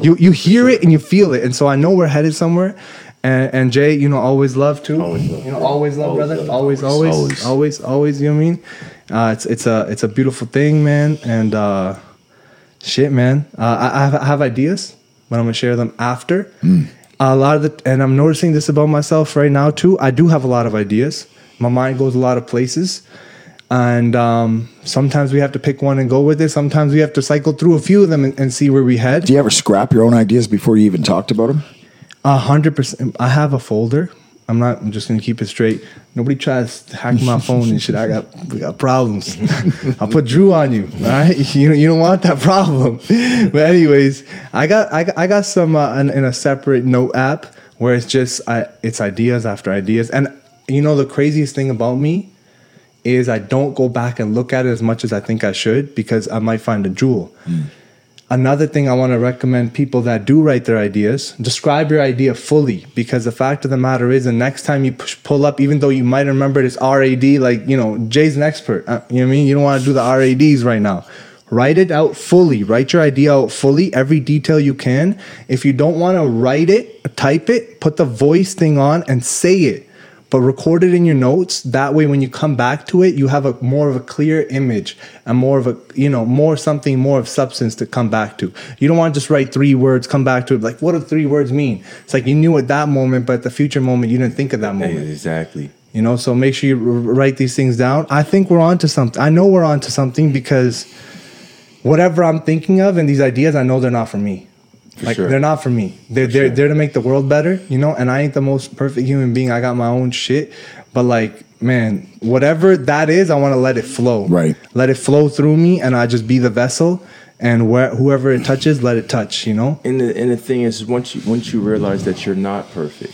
you, you hear it and you feel it. And so I know we're headed somewhere. And, and Jay, you know, always love too. Always love. You know, always love, Always brother. love. Always, always, Always. always, always, You know what I mean? Uh, it's it's a it's a beautiful thing, man. And uh, shit, man. Uh, I, I have, I have ideas, but I'm gonna share them after. A lot of the, and I'm noticing this about myself right now too. I do have a lot of ideas. My mind goes a lot of places. And um, sometimes we have to pick one and go with it. Sometimes we have to cycle through a few of them and, and see where we head. Do you ever scrap your own ideas before you even talked about them? A hundred percent. I have a folder. I'm not. I'm just gonna keep it straight. Nobody tries to hack my phone and shit. I got we got problems. I'll put Drew on you. All right. You you don't want that problem. But anyways, I got I got, I got some uh, in, in a separate note app where it's just I it's ideas after ideas. And you know the craziest thing about me is I don't go back and look at it as much as I think I should because I might find a jewel. Another thing I want to recommend people that do write their ideas, describe your idea fully because the fact of the matter is the next time you push, pull up, even though you might remember it it's RAD, like, you know, Jay's an expert. Uh, you know what I mean? You don't want to do the RADs right now. Write it out fully. Write your idea out fully, every detail you can. If you don't want to write it, type it, put the voice thing on and say it but record it in your notes. That way when you come back to it you have a more of a clear image and more of a you know more something more of substance to come back to. You don't want to just write three words come back to it like what do three words mean? It's like you knew at that moment but at the future moment you didn't think of that moment. Exactly. you know so make sure you write these things down. I think we're on to something i know we're on to something because whatever i'm thinking of and these ideas i know they're not for me like sure. they're not for me they're they're, they're to make the world better you know and i ain't the most perfect human being i got my own shit but like man whatever that is i want to let it flow Right. let it flow through me and i just be the vessel and where whoever it touches let it touch you know And the and the thing is, once you once you realize that you're not perfect,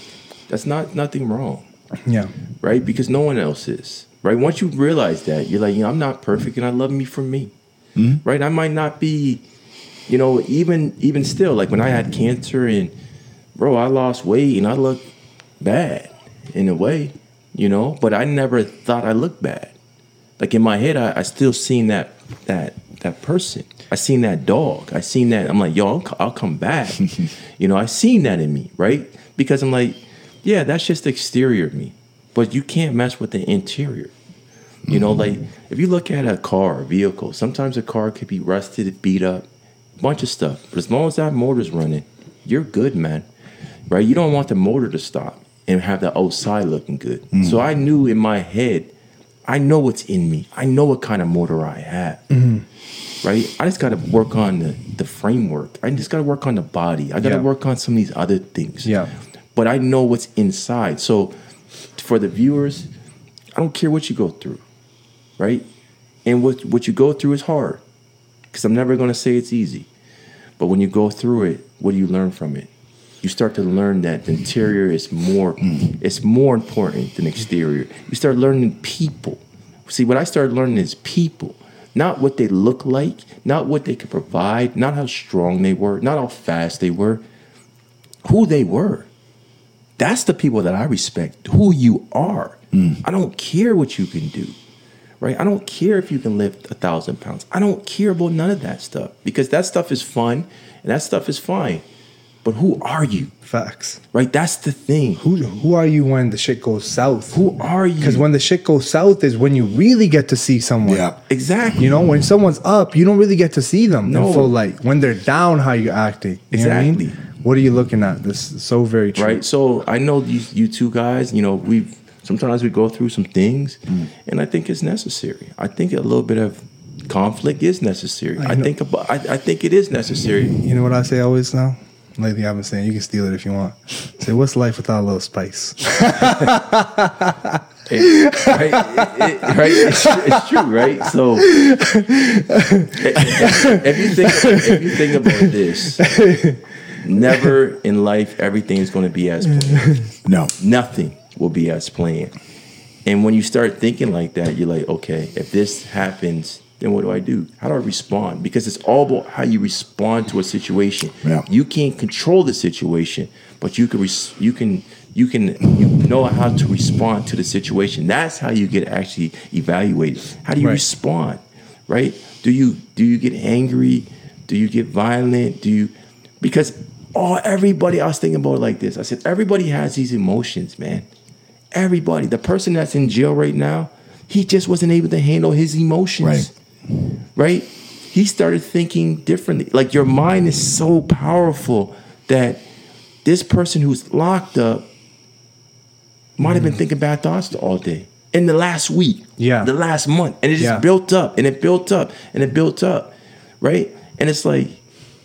that's not nothing wrong, yeah right? Because no one else is, right? Once you realize that, you're like, you know, I'm not perfect, and I love me for me, mm-hmm. right? I might not be, you know, even even still, like when I had cancer and, bro, I lost weight and I look bad in a way, you know, but I never thought I looked bad. Like in my head, I, I still seen that that that person. I seen that dog. I seen that. I'm like, yo, I'll, I'll come back. you know, I seen that in me, right? Because I'm like, yeah, that's just the exterior of me, but you can't mess with the interior. You know, mm-hmm. like if you look at a car, a vehicle, sometimes a car could be rusted, beat up, bunch of stuff. But as long as that motor's running, you're good, man. Right? You don't want the motor to stop and have the outside looking good. Mm-hmm. So I knew in my head, I know what's in me. I know what kind of motor I have. Mm-hmm. Right? I just got to work on the, the framework. I just got to work on the body. I got to Yeah. work on some of these other things. Yeah. But I know what's inside. So for the viewers, I don't care what you go through. Right? And what what you go through is hard. Cuz I'm never going to say it's easy. But when you go through it, what do you learn from it? You start to learn that the interior is more it's more important than exterior. You start learning people. See, what I started learning is people, not what they look like, not what they could provide, not how strong they were, not how fast they were, who they were. That's the people that I respect, who you are. Mm. I don't care what you can do, right? I don't care if you can lift a thousand pounds. I don't care about none of that stuff because that stuff is fun and that stuff is fine. But who are you, facts right? That's the thing. who who are you when the shit goes south Who are you? because when the shit goes south is when you really get to see someone Yeah. exactly, You know, when someone's up, you don't really get to see them No. in full light. When they're down, how you acting? You know what I mean? Exactly. What are you looking at? This is so very true. right? So I know these you two guys. You know, we sometimes we go through some things, mm. and I think it's necessary. I think a little bit of conflict is necessary. I, know- think about. I, I think it is necessary. You know what I say always now? Lately, I've been saying you can steal it if you want. Say, what's life without a little spice? right? It- it- right? It's, it's true, right? So if you think if you think about this, never in life everything is going to be as planned. No. Nothing will be as planned. And when you start thinking like that, you're like, okay, if this happens, then what do I do? How do I respond? Because it's all about how you respond to a situation. Yeah. You can't control the situation, but you can res- you can you can you know how to respond to the situation. That's how you get actually evaluated. How do you Right. respond? Right? Do you do you get angry? Do you get violent? Do you because all everybody I was thinking about it like this. I said everybody has these emotions, man. Everybody. The person that's in jail right now, he just wasn't able to handle his emotions. Right. Right? He started thinking differently. Like your mind is so powerful that this person who's locked up might have been mm. thinking bad thoughts all day. In the last week, Yeah. the last month, and it just Yeah. built up, and it built up, and it built up, right? And it's like,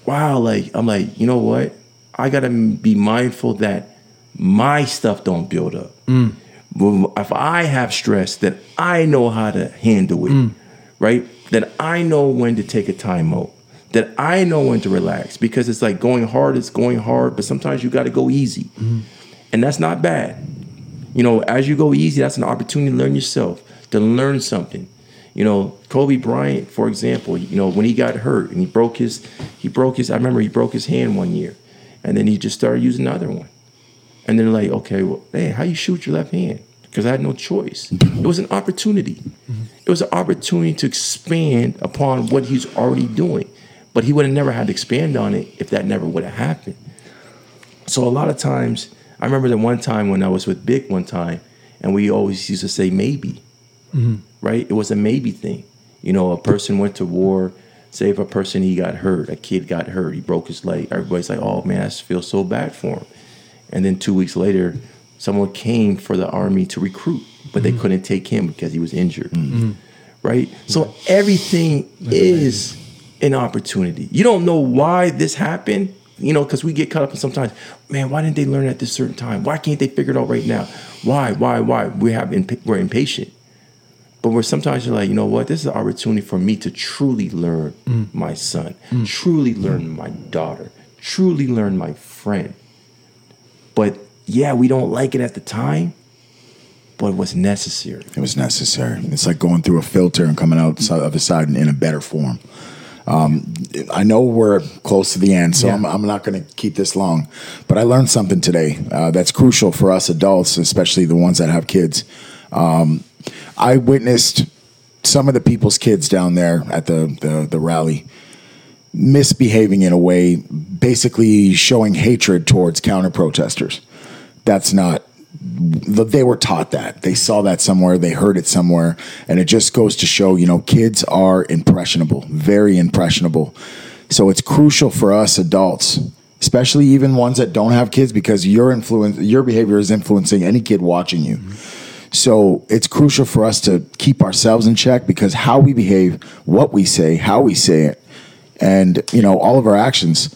wow, like I'm like, you know what? I gotta be mindful that my stuff don't build up. Mm. Well, If I have stress, then I know how to handle it, mm. right? That I know when to take a time out. That I know when to relax because it's like going hard it's going hard, but sometimes you got to go easy, mm. and that's not bad. You know, as you go easy, that's an opportunity to learn yourself, to learn something. You know, Kobe Bryant, for example, you know, when he got hurt and he broke his, he broke his. I remember he broke his hand one year, and then he just started using the other one. And then like, okay, well, hey, how you shoot your left hand? Because I had no choice. It was an opportunity. It was an opportunity to expand upon what he's already doing. But he would have never had to expand on it if that never would have happened. So a lot of times, I remember that one time when I was with Big one time, and we always used to say maybe, right? It was a maybe thing. You know, a person went to war. Say if a person he got hurt, a kid got hurt, he broke his leg. Everybody's like, "Oh man, I feel so bad for him." And then two weeks later, someone came for the army to recruit, but they mm-hmm. couldn't take him because he was injured. Mm-hmm. Mm-hmm. Right? So everything is an opportunity. You don't know why this happened, you know, because we get caught up in sometimes, man, why didn't they learn at this certain time? Why can't they figure it out right now? Why, why, why? We have imp- we're impatient. But we're sometimes you're like, you know what? This is an opportunity for me to truly learn mm. my son, mm. truly learn mm. my daughter, truly learn my friend. But yeah, we don't like it at the time, but it was necessary. It was necessary. It's like going through a filter and coming out the other side in a better form. Um, I know we're close to the end, so Yeah. I'm, I'm not going to keep this long. But I learned something today uh, that's crucial for us adults, especially the ones that have kids. Um, I witnessed some of the people's kids down there at the, the, the rally misbehaving in a way, basically showing hatred towards counter protesters. That's not they were taught that. They saw that somewhere, they heard it somewhere, and it just goes to show, you know, kids are impressionable, very impressionable. So it's crucial for us adults, especially even ones that don't have kids because your influence your behavior is influencing any kid watching you. So it's crucial for us to keep ourselves in check because how we behave, what we say, how we say it, and you know, all of our actions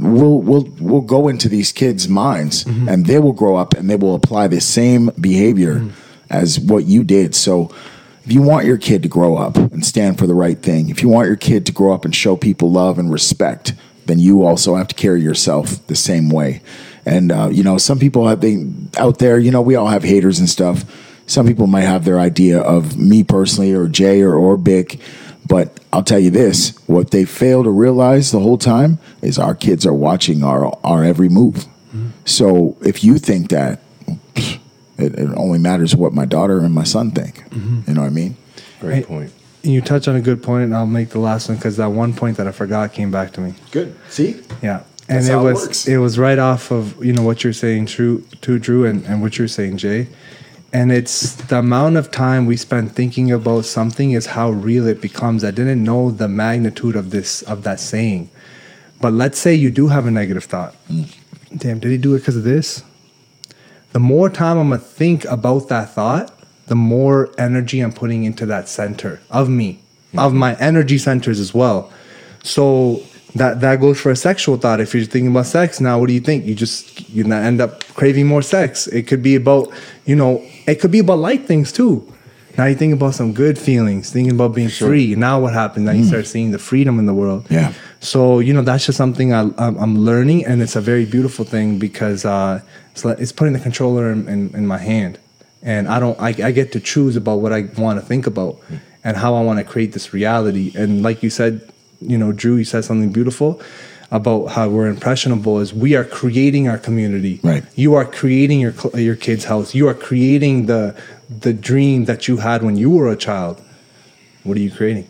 will will will go into these kids' minds and they will grow up and they will apply the same behavior as what you did. So if you want your kid to grow up and stand for the right thing, if you want your kid to grow up and show people love and respect, then you also have to carry yourself the same way. And uh, you know, some people have they out there. You know, we all have haters and stuff. Some people might have their idea of me personally, or Jay, or or Bick. But I'll tell you this: what they fail to realize the whole time is our kids are watching our our every move. So if you think that, it, it only matters what my daughter and my son think. Mm-hmm. You know what I mean? Great Hey, point. You touch on a good point, and I'll make the last one because that one point that I forgot came back to me. Good. See, Yeah. And That's it how it was works. it was right off of you know what you're saying true to Drew and, and what you're saying Jay. And it's the amount of time we spend thinking about something is how real it becomes. I didn't know the magnitude of this of that saying. But let's say you do have a negative thought. Damn, did he do it because of this? The more time I'm gonna think about that thought, the more energy I'm putting into that center of me, of my energy centers as well. So that that goes for a sexual thought. If you're thinking about sex now, what do you think? You just you not end up craving more sex. It could be about you know it could be about light things too. Now you think about some good feelings, thinking about being free. Now what happens? Now you start seeing the freedom in the world. Yeah. So you know that's just something I, I'm, I'm learning, and it's a very beautiful thing because uh, it's like, it's putting the controller in, in, in my hand, and I don't I, I get to choose about what I want to think about and how I want to create this reality. And like you said, you know, Drew, you said something beautiful about how we're impressionable. Is we are creating our community. Right. You are creating your your kid's house. You are creating the the dream that you had when you were a child. What are you creating?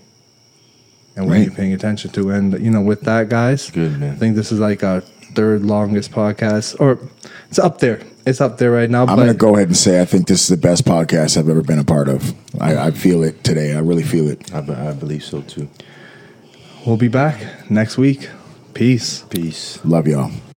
and what are you paying attention to? And you know, with that, guys, Good, man. I think this is like our third longest podcast, or it's up there. It's up there right now. I'm going to go ahead and say I think this is the best podcast I've ever been a part of. I, I feel it today. I really feel it. I, I believe so too. We'll be back next week. Peace. Peace. Love y'all.